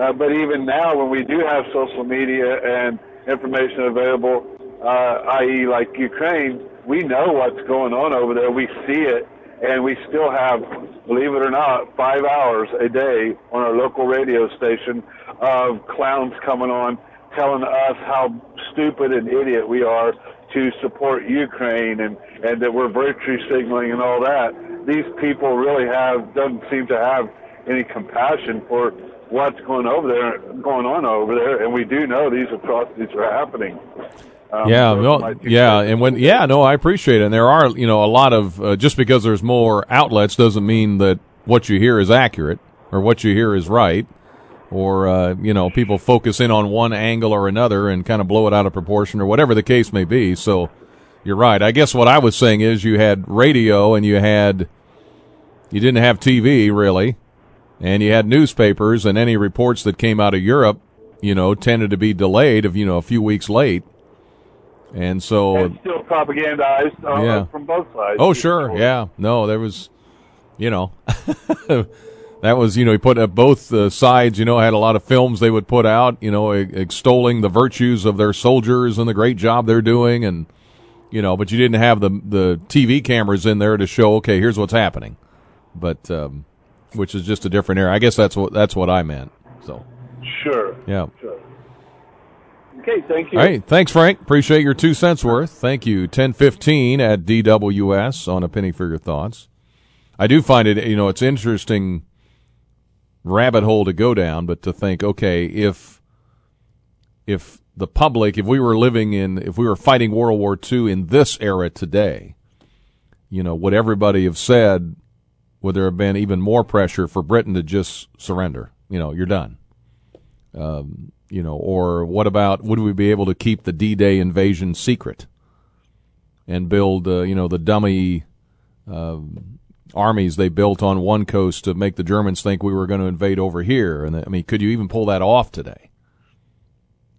Uh, but even now, when we do have social media and information available, uh, i.e., like Ukraine, we know what's going on over there. We see it, and we still have, believe it or not, five hours a day on our local radio station of clowns coming on telling us how stupid and idiot we are to support Ukraine and, and that we're virtue signaling and all that. These people really have doesn't seem to have any compassion for what's going over there, going on over there, and we do know these atrocities are happening. Um, yeah, so no, yeah, and when yeah, no, I appreciate it. And there are, you know, a lot of uh, just because there's more outlets doesn't mean that what you hear is accurate or what you hear is right or uh, you know people focus in on one angle or another and kind of blow it out of proportion or whatever the case may be. So you're right. I guess what I was saying is you had radio and you had you didn't have TV really, and you had newspapers and any reports that came out of Europe, you know, tended to be delayed of you know a few weeks late. And so and still propagandized uh, yeah. from both sides. Oh sure, yeah. No, there was, you know. that was you know he put uh, both uh, sides you know had a lot of films they would put out you know extolling the virtues of their soldiers and the great job they're doing and you know but you didn't have the the TV cameras in there to show okay here's what's happening but um, which is just a different era I guess that's what that's what I meant so sure yeah sure okay thank you. Right thanks Frank. Appreciate your two cents worth. Thank you. 1015 at DWS on a penny for your thoughts. I do find it you know it's interesting rabbit hole to go down, but to think, okay, if if the public, if we were living in, if we were fighting World War II in this era today, you know, would everybody have said, would there have been even more pressure for Britain to just surrender? You know, you're done. Um, you know, or what about would we be able to keep the D-Day invasion secret and build, uh, you know, the dummy um, armies they built on one coast to make the Germans think we were going to invade over here. And I mean, could you even pull that off today?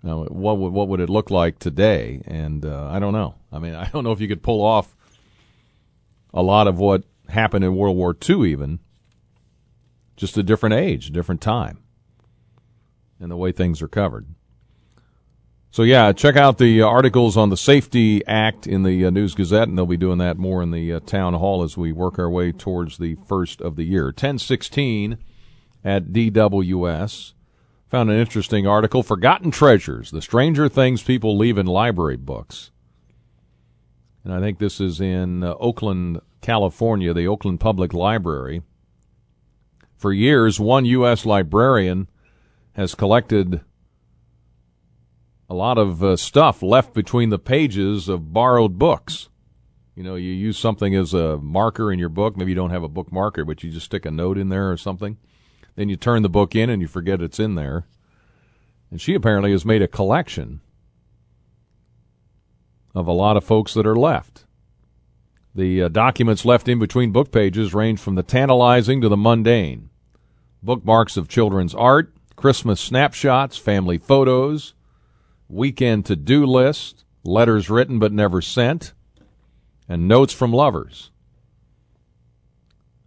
Now, what would what would it look like today? And uh, I don't know. I mean, I don't know if you could pull off a lot of what happened in World War II, even just a different age, a different time, and the way things are covered. So yeah, check out the uh, articles on the SAFE-T Act in the uh, News Gazette, and they'll be doing that more in the uh, town hall as we work our way towards the first of the year. Ten sixteen at DWS found an interesting article: "Forgotten Treasures: The Stranger Things People Leave in Library Books." And I think this is in uh, Oakland, California, the Oakland Public Library. For years, one U.S. librarian has collected a lot of uh, stuff left between the pages of borrowed books. You know, you use something as a marker in your book. Maybe you don't have a book marker, but you just stick a note in there or something. Then you turn the book in and you forget it's in there. And she apparently has made a collection of a lot of folks that are left. The uh, documents left in between book pages range from the tantalizing to the mundane. Bookmarks of children's art, Christmas snapshots, family photos, weekend to do list, letters written but never sent, and notes from lovers.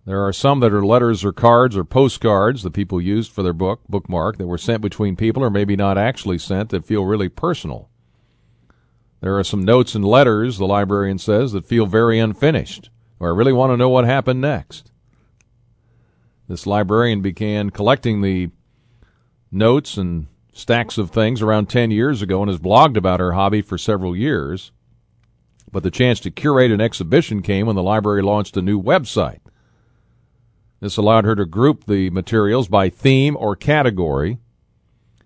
There are some that are letters or cards or postcards that people used for their book, bookmark, that were sent between people or maybe not actually sent that feel really personal. There are some notes and letters, the librarian says, that feel very unfinished, or I really want to know what happened next. This librarian began collecting the notes and stacks of things around 10 years ago and has blogged about her hobby for several years. But the chance to curate an exhibition came when the library launched a new website. This allowed her to group the materials by theme or category,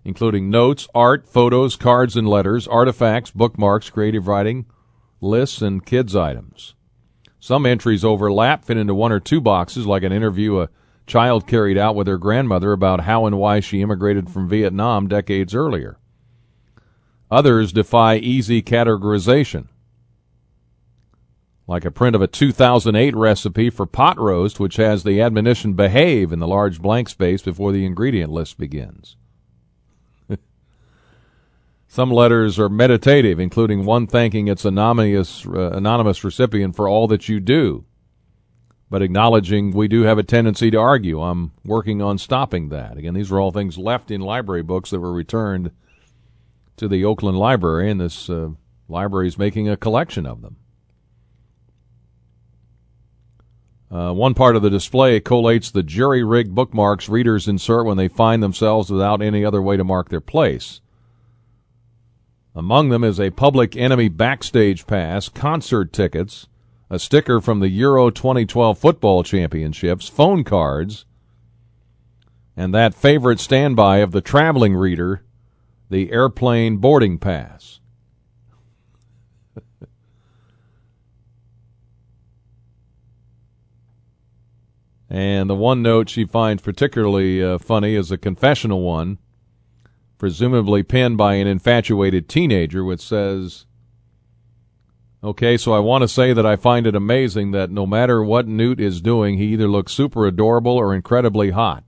including notes, art, photos, cards and letters, artifacts, bookmarks, creative writing, lists, and kids' items. Some entries overlap, fit into one or two boxes, like an interview a child carried out with her grandmother about how and why she immigrated from Vietnam decades earlier. Others defy easy categorization, like a print of a 2008 recipe for pot roast, which has the admonition behave in the large blank space before the ingredient list begins. Some letters are meditative, including one thanking its anonymous, uh, anonymous recipient for all that you do, but acknowledging we do have a tendency to argue. I'm working on stopping that. Again, these are all things left in library books that were returned to the Oakland Library, and this uh, library is making a collection of them. Uh, one part of the display collates the jury rigged bookmarks readers insert when they find themselves without any other way to mark their place. Among them is a public enemy backstage pass, concert tickets, a sticker from the Euro 2012 football championships, phone cards, and that favorite standby of the traveling reader, the airplane boarding pass. And the one note she finds particularly uh, funny is a confessional one, presumably penned by an infatuated teenager, which says, Okay, so I want to say that I find it amazing that no matter what Newt is doing, he either looks super adorable or incredibly hot.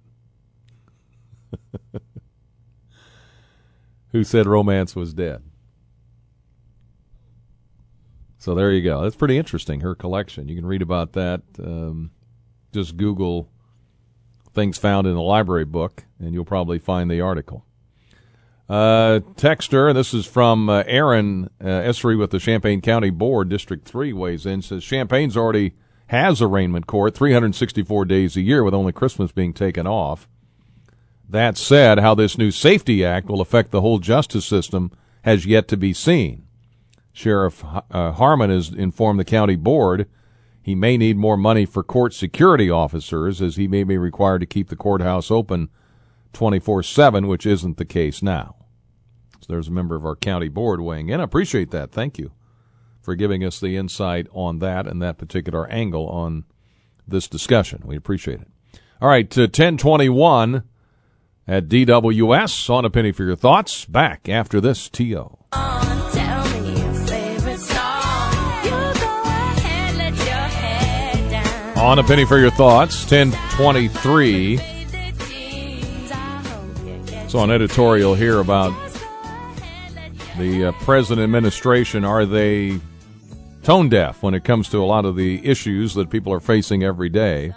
Who said romance was dead? So there you go. That's pretty interesting, her collection. You can read about that. Um, just Google things found in a library book, and you'll probably find the article. Uh, texter, this is from uh, Aaron uh, Esry with the Champaign County Board, District 3, weighs in, says Champaign's already has arraignment court 364 days a year with only Christmas being taken off. That said, how this new SAFE-T Act will affect the whole justice system has yet to be seen. Sheriff uh, Harmon has informed the county board he may need more money for court security officers as he may be required to keep the courthouse open 24 7, which isn't the case now. So there's a member of our county board weighing in. I appreciate that. Thank you for giving us the insight on that and that particular angle on this discussion. We appreciate it. All right, uh, to 1021 at DWS on a penny for your thoughts. Back after this TO. On a penny for your thoughts, 1023. So, an editorial here about the uh, present administration. Are they tone deaf when it comes to a lot of the issues that people are facing every day?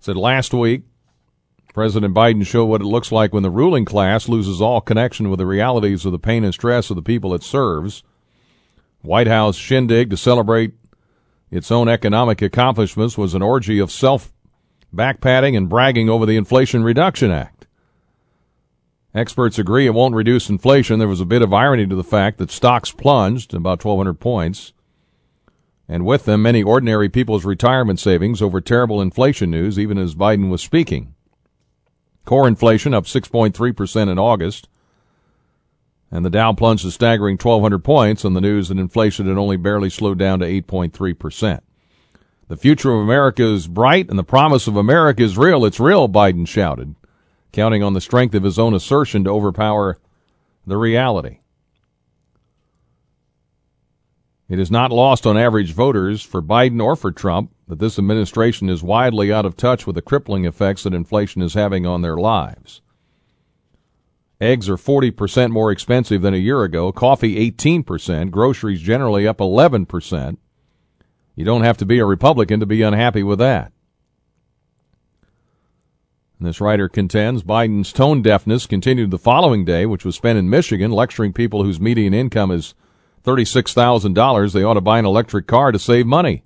Said last week, President Biden showed what it looks like when the ruling class loses all connection with the realities of the pain and stress of the people it serves. White House shindig to celebrate its own economic accomplishments was an orgy of self backpatting and bragging over the Inflation Reduction Act. Experts agree it won't reduce inflation. There was a bit of irony to the fact that stocks plunged about 1,200 points, and with them, many ordinary people's retirement savings over terrible inflation news, even as Biden was speaking. Core inflation up 6.3% in August, and the Dow plunged a staggering 1,200 points on the news that inflation had only barely slowed down to 8.3%. The future of America is bright and the promise of America is real. It's real, Biden shouted, counting on the strength of his own assertion to overpower the reality. It is not lost on average voters for Biden or for Trump that this administration is widely out of touch with the crippling effects that inflation is having on their lives. Eggs are 40% more expensive than a year ago, coffee 18%, groceries generally up 11%. You don't have to be a Republican to be unhappy with that. This writer contends Biden's tone deafness continued the following day, which was spent in Michigan, lecturing people whose median income is $36,000 they ought to buy an electric car to save money.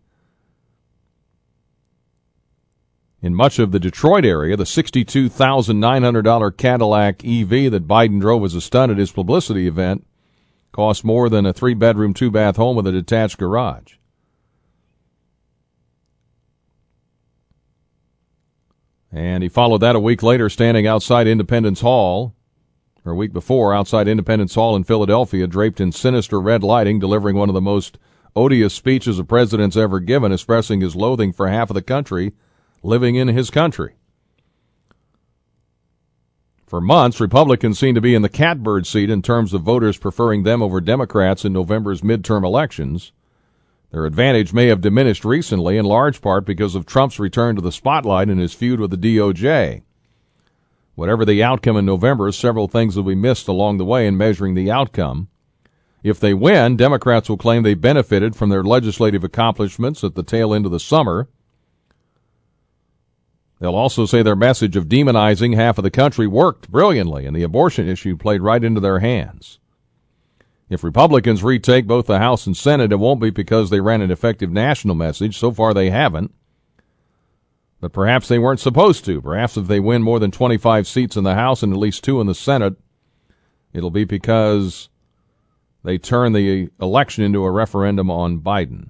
In much of the Detroit area, the $62,900 Cadillac EV that Biden drove as a stunt at his publicity event cost more than a three bedroom, two bath home with a detached garage. And he followed that a week later, standing outside Independence Hall, or a week before, outside Independence Hall in Philadelphia, draped in sinister red lighting, delivering one of the most odious speeches a president's ever given, expressing his loathing for half of the country living in his country. For months, Republicans seem to be in the catbird seat in terms of voters preferring them over Democrats in November's midterm elections. Their advantage may have diminished recently, in large part because of Trump's return to the spotlight in his feud with the DOJ. Whatever the outcome in November, several things will be missed along the way in measuring the outcome. If they win, Democrats will claim they benefited from their legislative accomplishments at the tail end of the summer. They'll also say their message of demonizing half of the country worked brilliantly, and the abortion issue played right into their hands. If Republicans retake both the House and Senate, it won't be because they ran an effective national message. So far, they haven't. But perhaps they weren't supposed to. Perhaps if they win more than 25 seats in the House and at least two in the Senate, it'll be because they turn the election into a referendum on Biden.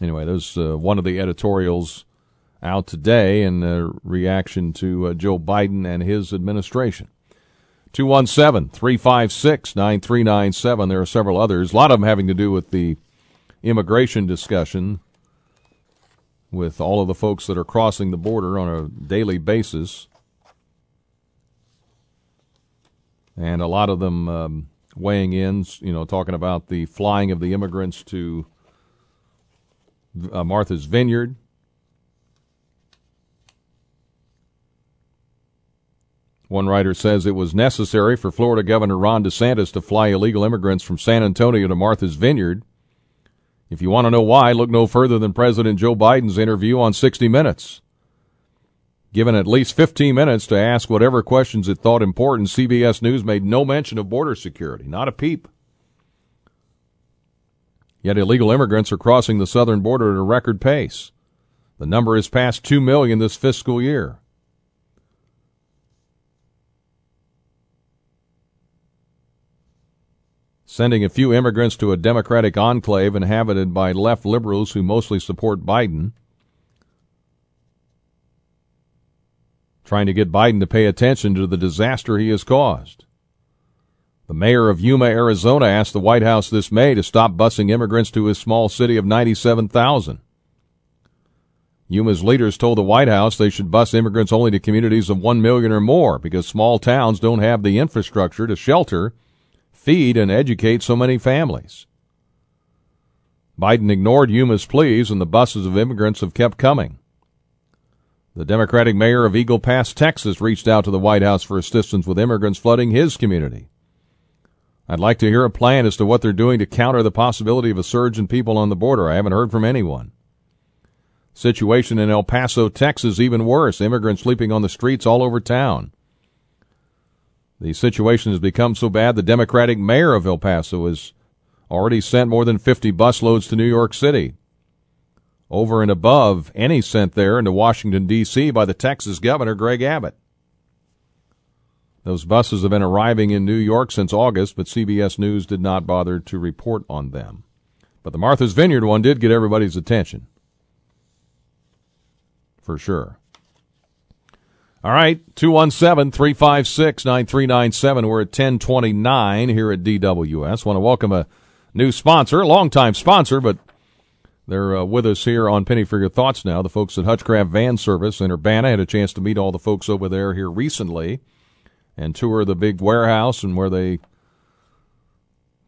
Anyway, there's uh, one of the editorials out today in uh, reaction to uh, Joe Biden and his administration. 217 356 9397. There are several others, a lot of them having to do with the immigration discussion with all of the folks that are crossing the border on a daily basis. And a lot of them um, weighing in, you know, talking about the flying of the immigrants to uh, Martha's Vineyard. One writer says it was necessary for Florida Governor Ron DeSantis to fly illegal immigrants from San Antonio to Martha's Vineyard. If you want to know why, look no further than President Joe Biden's interview on 60 Minutes. Given at least 15 minutes to ask whatever questions it thought important, CBS News made no mention of border security, not a peep. Yet illegal immigrants are crossing the southern border at a record pace. The number has passed 2 million this fiscal year. Sending a few immigrants to a Democratic enclave inhabited by left liberals who mostly support Biden. Trying to get Biden to pay attention to the disaster he has caused. The mayor of Yuma, Arizona asked the White House this May to stop busing immigrants to his small city of 97,000. Yuma's leaders told the White House they should bus immigrants only to communities of 1 million or more because small towns don't have the infrastructure to shelter, feed, and educate so many families. Biden ignored Yuma's pleas, and the buses of immigrants have kept coming. The Democratic mayor of Eagle Pass, Texas, reached out to the White House for assistance with immigrants flooding his community. I'd like to hear a plan as to what they're doing to counter the possibility of a surge in people on the border. I haven't heard from anyone. Situation in El Paso, Texas, even worse. Immigrants sleeping on the streets all over town. The situation has become so bad the Democratic mayor of El Paso has already sent more than 50 busloads to New York City, over and above any sent there into Washington, D.C. by the Texas governor, Greg Abbott. Those buses have been arriving in New York since August, but CBS News did not bother to report on them. But the Martha's Vineyard one did get everybody's attention. For sure. All right, 217 356 9397. We're at 1029 here at DWS. Want to welcome a new sponsor, a longtime sponsor, but they're uh, with us here on Penny for Your Thoughts now. The folks at Hutchcraft Van Service in Urbana had a chance to meet all the folks over there here recently and tour the big warehouse and where they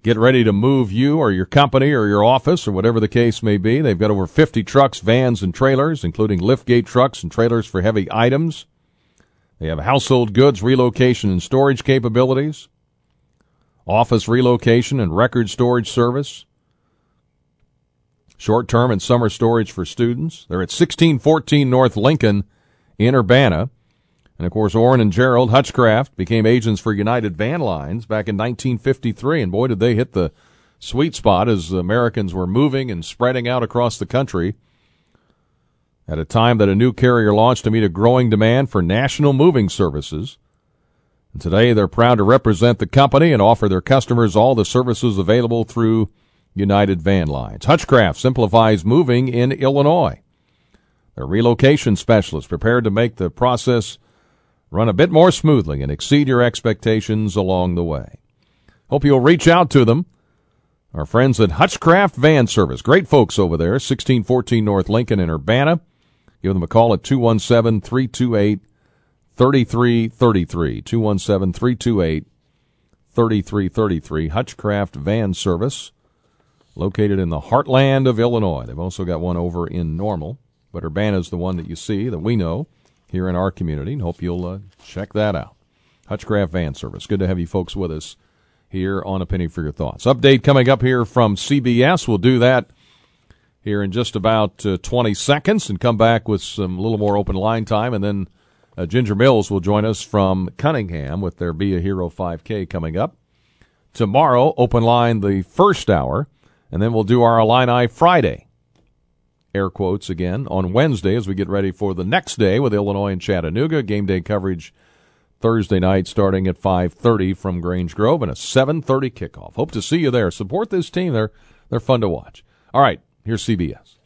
get ready to move you or your company or your office or whatever the case may be. They've got over 50 trucks, vans, and trailers, including liftgate trucks and trailers for heavy items. They have household goods relocation and storage capabilities, office relocation and record storage service, short term and summer storage for students. They're at 1614 North Lincoln in Urbana. And of course, Orrin and Gerald Hutchcraft became agents for United Van Lines back in 1953. And boy, did they hit the sweet spot as Americans were moving and spreading out across the country. At a time that a new carrier launched to meet a growing demand for national moving services. And today they're proud to represent the company and offer their customers all the services available through United Van Lines. Hutchcraft simplifies moving in Illinois. Their relocation specialists prepared to make the process run a bit more smoothly and exceed your expectations along the way. Hope you'll reach out to them. Our friends at Hutchcraft Van Service. Great folks over there, 1614 North Lincoln in Urbana. Give them a call at 217 328 3333. 217 328 3333. Hutchcraft Van Service, located in the heartland of Illinois. They've also got one over in Normal, but Urbana is the one that you see that we know here in our community. And hope you'll uh, check that out. Hutchcraft Van Service. Good to have you folks with us here on A Penny for Your Thoughts. Update coming up here from CBS. We'll do that here in just about uh, 20 seconds and come back with some little more open line time. And then uh, Ginger Mills will join us from Cunningham with their Be a Hero 5K coming up. Tomorrow, open line the first hour, and then we'll do our Illini Friday. Air quotes again on Wednesday as we get ready for the next day with Illinois and Chattanooga. Game day coverage Thursday night starting at 5:30 from Grange Grove and a 7:30 kickoff. Hope to see you there. Support this team. They're they're fun to watch. All right, here's CBS.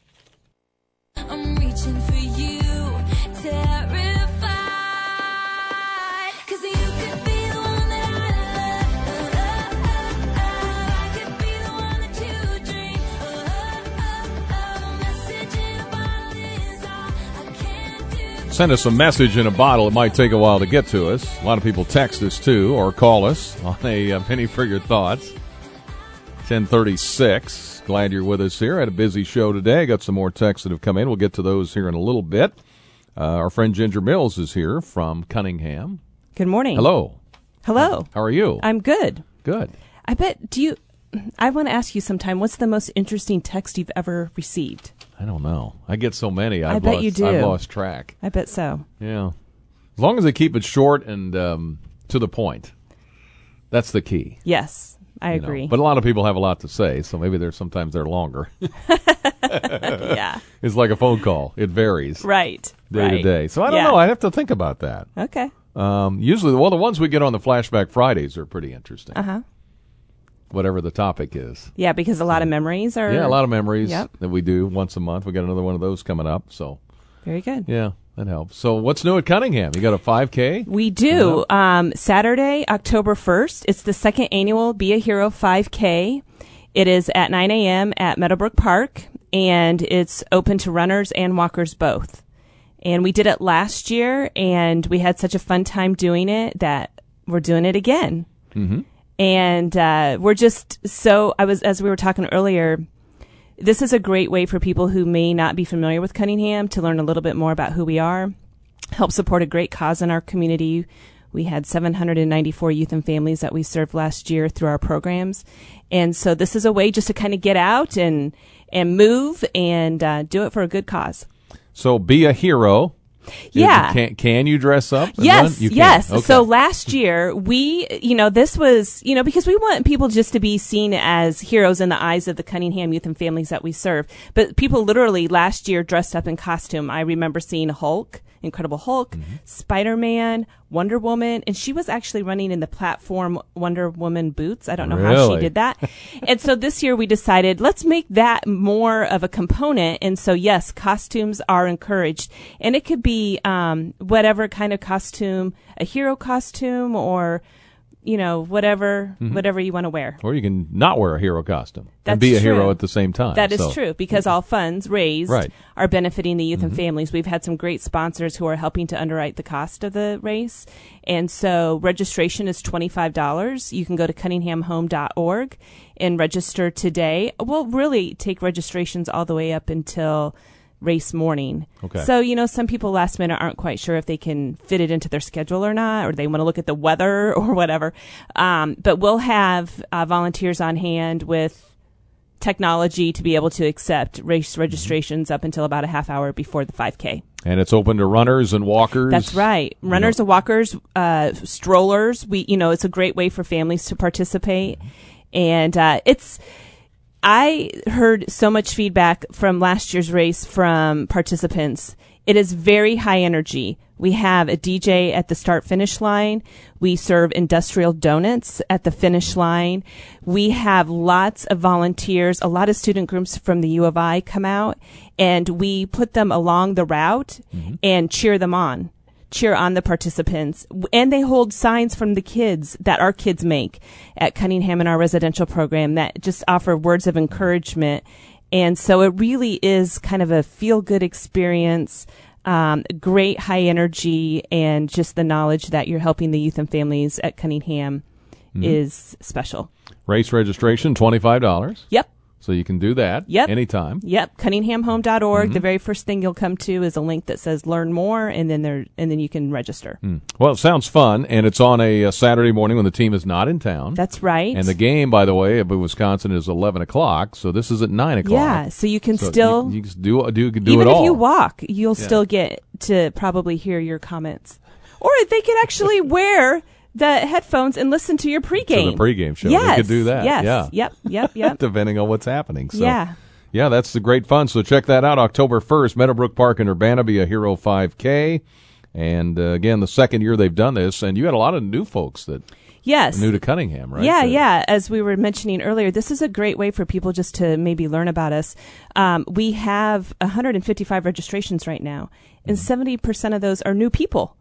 Send us a message in a bottle. It might take a while to get to us. A lot of people text us too or call us on a, uh, penny for your thoughts. 1036. Glad you're with us here. Had a busy show today. Got some more texts that have come in. We'll get to those here in a little bit. Uh, our friend Ginger Mills is here from Cunningham. Good morning. Hello. Hello. How are you? I'm good. Good. I bet, do you, I want to ask you sometime, what's the most interesting text you've ever received? I don't know. I get so many. I've I bet lost, you do. I've lost track. I bet so. Yeah. As long as they keep it short and um, to the point. That's the key. Yes, I you know. agree. But a lot of people have a lot to say, so maybe there's sometimes they're longer. yeah. it's like a phone call. It varies Right. day right. to day. So I don't Yeah. know. I have to think about that. Okay. Um, usually, well, the ones we get on the Flashback Fridays are pretty interesting. Uh huh. Whatever the topic is. Yeah, because a lot of memories are. Yeah, a lot of memories Yep. that we do once a month. We got another one of those coming up. So Very good. yeah, that helps. So what's new at Cunningham? You got a 5K? We do. Um, Saturday, October 1st. It's the second annual Be a Hero 5K. It is at 9 a.m. at Meadowbrook Park, and it's open to runners and walkers both. And we did it last year, and we had such a fun time doing it that we're doing it again. Mm-hmm. And uh, we're just so, I was, as we were talking earlier, this is a great way for people who may not be familiar with Cunningham to learn a little bit more about who we are, help support a great cause in our community. We had 794 youth and families that we served last year through our programs. And so this is a way just to kind of get out and, and move and uh, do it for a good cause. So be a hero. Yeah. Can, can you dress up? Yes, yes. Okay. So last year we, you know, this was, you know, because we want people just to be seen as heroes in the eyes of the Cunningham youth and families that we serve. But people literally last year dressed up in costume. I remember seeing Hulk, Incredible Hulk, Mm-hmm. Spider-Man, Wonder Woman, and she was actually running in the platform Wonder Woman boots. I don't know how she did that. and so this year we decided let's make that more of a component. And so yes, costumes are encouraged, and it could be um, whatever kind of costume, a hero costume, or you know whatever Mm-hmm. whatever you want to wear. or you can not wear a hero costume That's and be a hero at the same time. That is So- true because all funds raised Right. Mm-hmm. are benefiting the youth and families. We've had some great sponsors who are helping to underwrite the cost of the race. And so registration is $25. You can go to cunninghamhome.org and register today. We'll really take registrations all the way up until race morning. Okay. So, you know, some people last minute aren't quite sure if they can fit it into their schedule or not, or they want to look at the weather or whatever. Um, but we'll have uh, volunteers on hand with technology to be able to accept race registrations up until about a half hour before the 5K. And it's open to runners and walkers. That's right. Runners and walkers, uh, strollers. We, you know, it's a great way for families to participate, and uh, it's. I heard so much feedback from last year's race from participants. It is very high energy. We have a DJ at the start finish line. We serve industrial donuts at the finish line. We have lots of volunteers. A lot of student groups from the U of I come out and we put them along the route mm-hmm. and cheer them on cheer on the participants and they hold signs from the kids that our kids make at Cunningham in our residential program that just offer words of encouragement. And so it really is kind of a feel good experience. Um, great high energy and just the knowledge that you're helping the youth and families at Cunningham is special. Race registration twenty five dollars, Yep. So you can do that. Yep. anytime. Yep, cunninghamhome.org. The very first thing you'll come to is a link that says learn more and then there and then you can register. Well, it sounds fun, and it's on a, uh Saturday morning when the team is not in town. That's right. and the game, by the way, of Wisconsin is eleven o'clock, so this is at nine o'clock. Yeah, so you can So still you, you can do do, do even it if you walk, you'll still get to probably hear your comments. Or they could actually wear the headphones and listen to your pregame. to the pregame show. Yes. They could do that. Yes. Yeah. Yep. Yep. Yep. Depending on what's happening. So. Yeah. Yeah, that's the great fun. So check that out. October 1st, Meadowbrook Park in Urbana be a Hero 5K. And uh, again, the second year they've done this, and you had a lot of new folks that yes. are new to Cunningham, right? Yeah, That- yeah. As we were mentioning earlier, this is a great way for people just to maybe learn about us. Um, we have 155 registrations right now, and 70% of those are new people.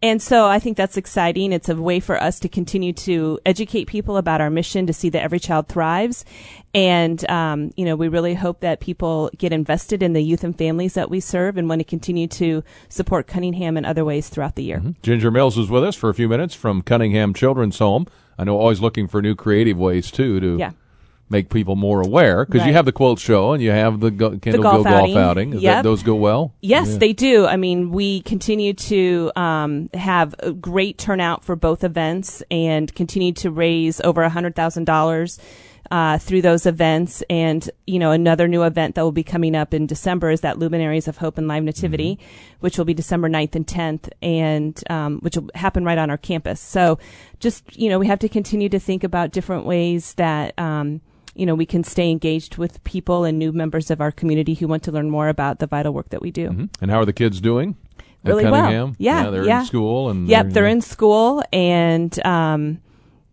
And so I think that's exciting. It's a way for us to continue to educate people about our mission to see that every child thrives. And, um, you know, we really hope that people get invested in the youth and families that we serve and want to continue to support Cunningham in other ways throughout the year. Ginger Mills is with us for a few minutes from Cunningham Children's Home. I know always looking for new creative ways, too, to Yeah. Make people more aware. Because you have the quilt show and you have the go- Kendall golf Go Golf outing. outing. Yep. that, those go well? Yes, Yeah. they do. I mean, we continue to um, have a great turnout for both events and continue to raise over a hundred thousand dollars. Uh, through those events, and you know another new event that will be coming up in December is that Luminaries of Hope and Live Nativity, which will be December 9th and 10th, and um, which will happen right on our campus. So, just you know, we have to continue to think about different ways that um, you know we can stay engaged with people and new members of our community who want to learn more about the vital work that we do. Mhm. And how are the kids doing? at Really well. Cunningham? Yeah, they're yeah. in school and Yep, they're in school and um,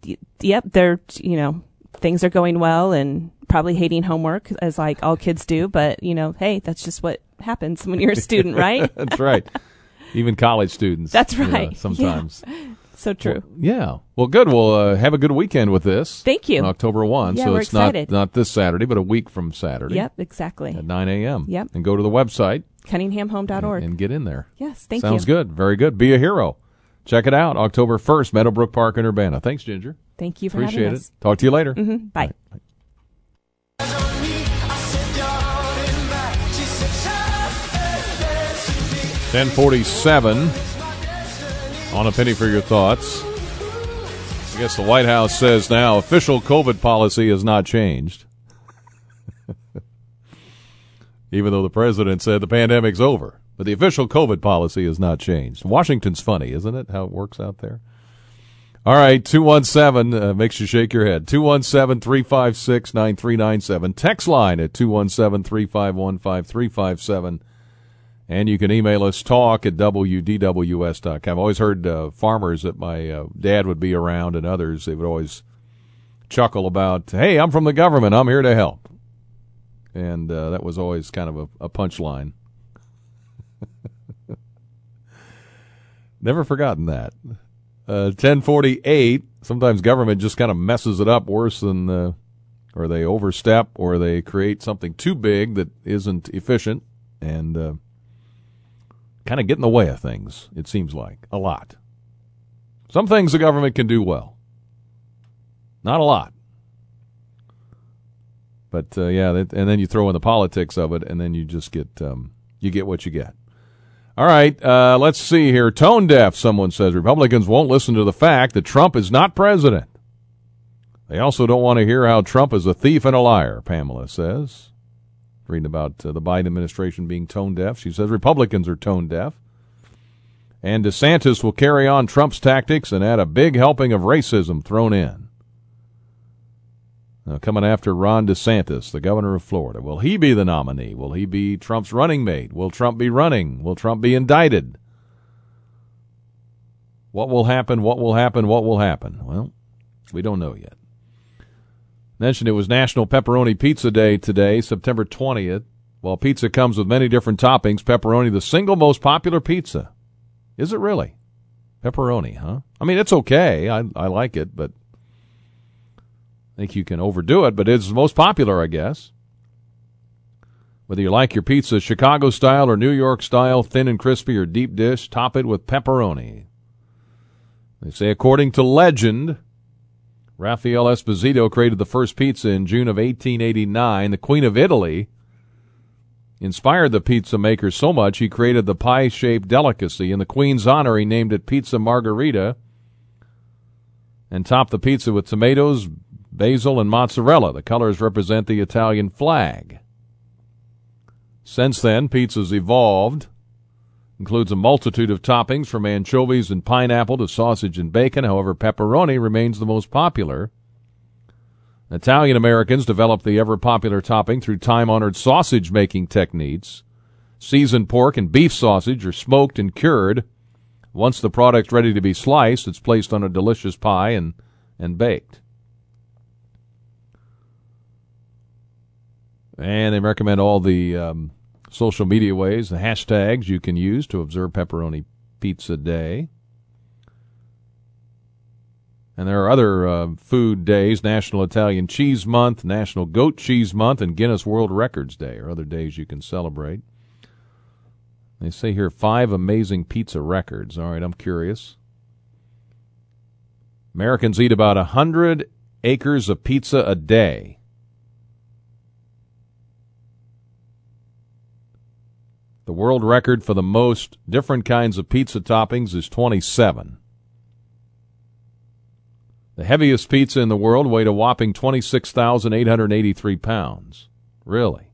y- yep, they're you know things are going well and probably hating homework as like all kids do, but you know, hey, that's just what happens when you're a student, right? That's right. Even college students. That's you know, right. Yeah. So true. Yeah. Well, good. Well, uh, have a good weekend with this. Thank you. On October 1. Yeah, so we're it's excited. not not this Saturday, but a week from Saturday. Yep, exactly. At 9 a.m. Yep. And go to the website CunninghamHome.org. and get in there. yes, thank Sounds you. Sounds good. Very good. Be a hero. Check it out. October 1st, Meadowbrook Park in Urbana. Thanks, Ginger. Thank you for Appreciate it. us. Talk to you later. Mhm, Bye. Ten forty-seven. On a penny for your thoughts. I guess the White House says now official COVID policy has not changed. Even though the president said the pandemic's over. But the official COVID policy has not changed. Washington's funny, isn't it? How it works out there. All right, 217 uh, makes you shake your head. 217 356 9397. Text line at 217 351 5357. And you can email us talk at wdws.com. I've always heard uh, farmers that my uh, dad would be around and others, they would always chuckle about, hey, I'm from the government, I'm here to help. And uh, that was always kind of a, a punchline. Never forgotten that. Uh, 1048, sometimes government just kind of messes it up worse than, uh, or they overstep, or they create something too big that isn't efficient. And, uh, kind of get in the way of things, it seems like. A lot. Some things the government can do well. Not a lot. But uh, yeah, and then you throw in the politics of it, and then you just get um, you get what you get. All right, uh, let's see here. Tone deaf, someone says. Republicans won't listen to the fact that Trump is not president. They also don't want to hear how Trump is a thief and a liar, Pamela says reading about uh, the Biden administration being tone deaf. She says Republicans are tone deaf. And DeSantis will carry on Trump's tactics and add a big helping of racism thrown in. uh, coming after Ron DeSantis, the governor of Florida. Will he be the nominee? Will he be Trump's running mate? Will Trump be running? Will Trump be indicted? What will happen? What will happen? What will happen? Well, we don't know yet. Mentioned it was National Pepperoni Pizza Day today, September 20th. While pizza comes with many different toppings, pepperoni the single most popular pizza. Is it really? Pepperoni, huh? I mean, it's okay. I I like it, but I think you can overdo it, but it's the most popular, I guess. Whether you like your pizza Chicago style or New York style, thin and crispy or deep dish, top it with pepperoni. They say, according to legend, Raphael Esposito created the first pizza in June of 1889. The Queen of Italy inspired the pizza maker so much he created the pie shaped delicacy. In the Queen's honor, he named it Pizza Margherita and topped the pizza with tomatoes, basil, and mozzarella. The colors represent the Italian flag. Since then, pizza's evolved. Includes a multitude of toppings from anchovies and pineapple to sausage and bacon. However, pepperoni remains the most popular. Italian Americans developed the ever popular topping through time honored sausage making techniques. Seasoned pork and beef sausage are smoked and cured. Once the product's ready to be sliced, it's placed on a delicious pie and, and baked. And they recommend all the um, social media ways, the hashtags you can use to observe Pepperoni Pizza Day. And there are other uh, food days National Italian Cheese Month, National Goat Cheese Month, and Guinness World Records Day are other days you can celebrate. They say here five amazing pizza records. All right, I'm curious. Americans eat about a 100 acres of pizza a day. The world record for the most different kinds of pizza toppings is 27. The heaviest pizza in the world weighed a whopping 26,883 pounds. Really?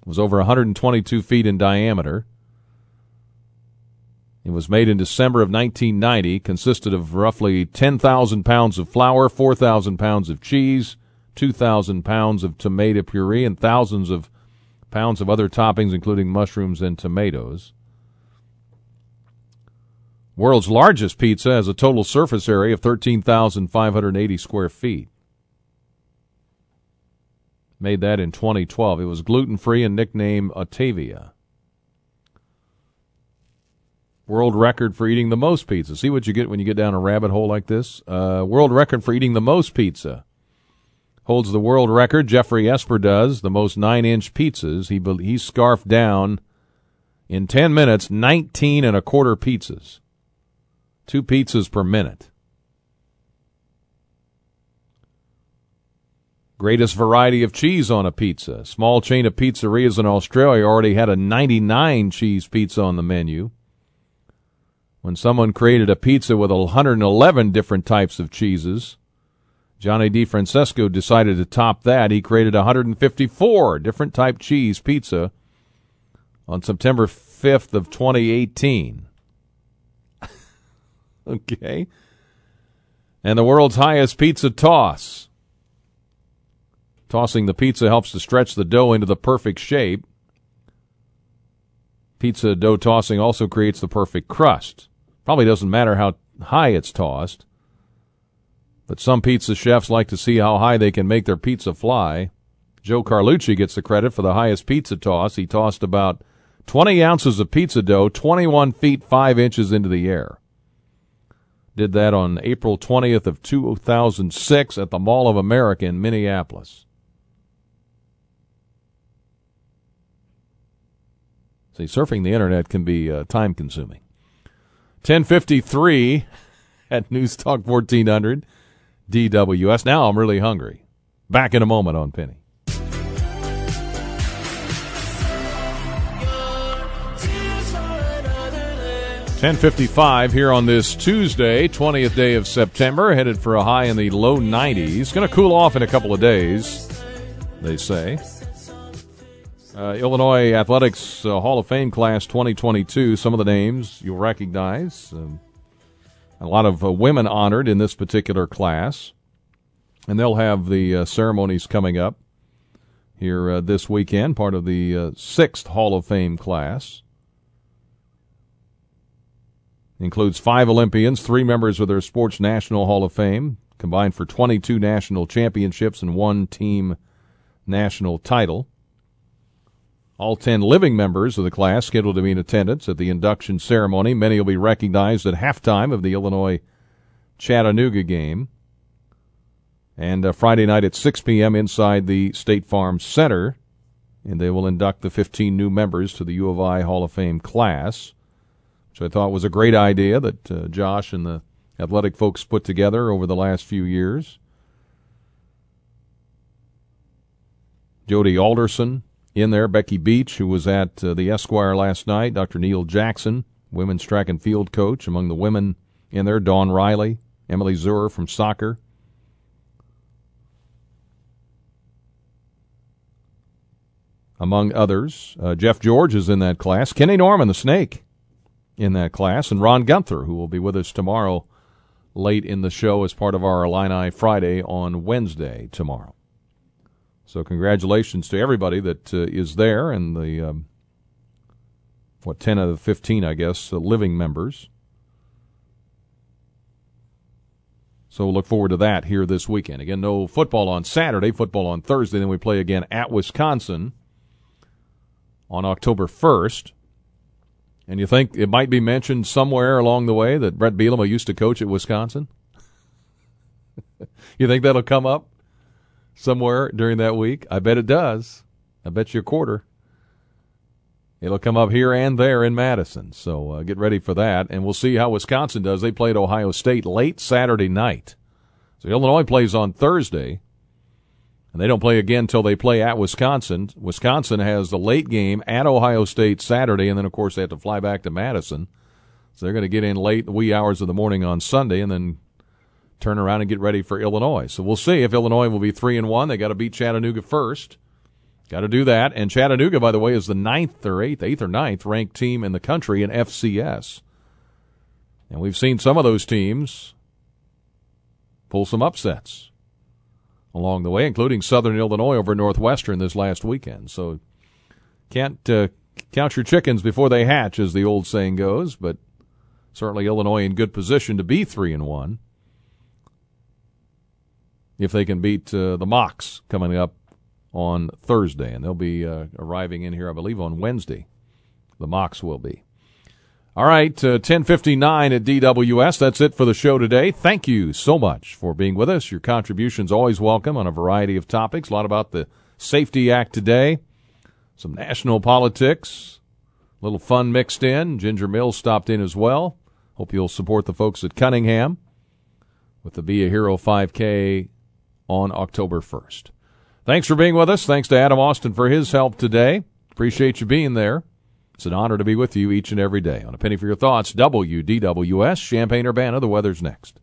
It was over 122 feet in diameter. It was made in December of 1990, consisted of roughly 10,000 pounds of flour, 4,000 pounds of cheese, 2,000 pounds of tomato puree, and thousands of pounds of other toppings, including mushrooms and tomatoes. World's largest pizza has a total surface area of 13,580 square feet. Made that in 2012. It was gluten free and nicknamed Ottavia. World record for eating the most pizza. See what you get when you get down a rabbit hole like this? Uh, world record for eating the most pizza holds the world record. Jeffrey Esper does the most nine inch pizzas. He he scarfed down in ten minutes nineteen and a quarter pizzas, two pizzas per minute. Greatest variety of cheese on a pizza. Small chain of pizzerias in Australia already had a 99 cheese pizza on the menu. When someone created a pizza with 111 different types of cheeses, Johnny Di Francesco decided to top that. He created 154 different type cheese pizza on September 5th of 2018. okay. And the world's highest pizza toss. Tossing the pizza helps to stretch the dough into the perfect shape. Pizza dough tossing also creates the perfect crust. Probably doesn't matter how high it's tossed. But some pizza chefs like to see how high they can make their pizza fly. Joe Carlucci gets the credit for the highest pizza toss. He tossed about 20 ounces of pizza dough 21 feet 5 inches into the air. Did that on April 20th of 2006 at the Mall of America in Minneapolis. See, surfing the internet can be uh, time consuming. 1053 at News Talk 1400. DWS. Now I'm really hungry. Back in a moment on Penny. Ten fifty-five here on this Tuesday, twentieth day of September, headed for a high in the low nineties. Going to cool off in a couple of days, they say. Uh, Illinois Athletics uh, Hall of Fame class 2022. Some of the names you'll recognize. Um, a lot of uh, women honored in this particular class. And they'll have the uh, ceremonies coming up here uh, this weekend, part of the uh, sixth Hall of Fame class. Includes five Olympians, three members of their Sports National Hall of Fame, combined for 22 national championships and one team national title. All 10 living members of the class scheduled to be in attendance at the induction ceremony. Many will be recognized at halftime of the Illinois Chattanooga game. And uh, Friday night at 6 p.m. inside the State Farm Center. And they will induct the 15 new members to the U of I Hall of Fame class, which I thought was a great idea that uh, Josh and the athletic folks put together over the last few years. Jody Alderson in there, Becky Beach, who was at uh, the Esquire last night, Dr. Neil Jackson, women's track and field coach among the women in there, Dawn Riley, Emily Zurrer from soccer. Among others, uh, Jeff George is in that class. Kenny Norman, the snake, in that class, and Ron Guenther, who will be with us tomorrow late in the show as part of our Illini Friday on Wednesday tomorrow. So congratulations to everybody that uh, is there and the um, what ten of the fifteen, I guess, uh, living members. So we'll look forward to that here this weekend. Again, no football on Saturday, football on Thursday. Then we play again at Wisconsin on October 1st. And you think it might be mentioned somewhere along the way that Bret Bielema used to coach at Wisconsin? you think that'll come up somewhere during that week? I bet it does. I bet you a quarter. It'll come up here and there in Madison. So uh, get ready for that. And we'll see how Wisconsin does. They played Ohio State late Saturday night. So Illinois plays on Thursday. And they don't play again until they play at Wisconsin. Wisconsin has the late game at Ohio State Saturday, and then, of course, they have to fly back to Madison. So they're going to get in late, wee hours of the morning on Sunday, and then turn around and get ready for Illinois. So we'll see if Illinois will be three and one. They got to beat Chattanooga first. Got to do that. And Chattanooga, by the way, is the ninth or eighth, eighth or ninth ranked team in the country in FCS. And we've seen some of those teams pull some upsets along the way, including Southern Illinois over Northwestern this last weekend. So can't uh, count your chickens before they hatch, as the old saying goes. But certainly Illinois in good position to be three and one if they can beat uh, the Mocs coming up on Thursday, and they'll be uh, arriving in here, I believe, on Wednesday. The Mocs will be. All right, uh, 1059 at DWS. That's it for the show today. Thank you so much for being with us. Your contributions always welcome on a variety of topics. A lot about the SAFE-T Act today, some national politics, a little fun mixed in. Ginger Mills stopped in as well. Hope you'll support the folks at Cunningham with the Be a Hero 5K on October 1st. Thanks for being with us. Thanks to Adam Austin for his help today. Appreciate you being there. It's an honor to be with you each and every day. On a penny for your thoughts, WDWS, Champaign Urbana. The weather's next.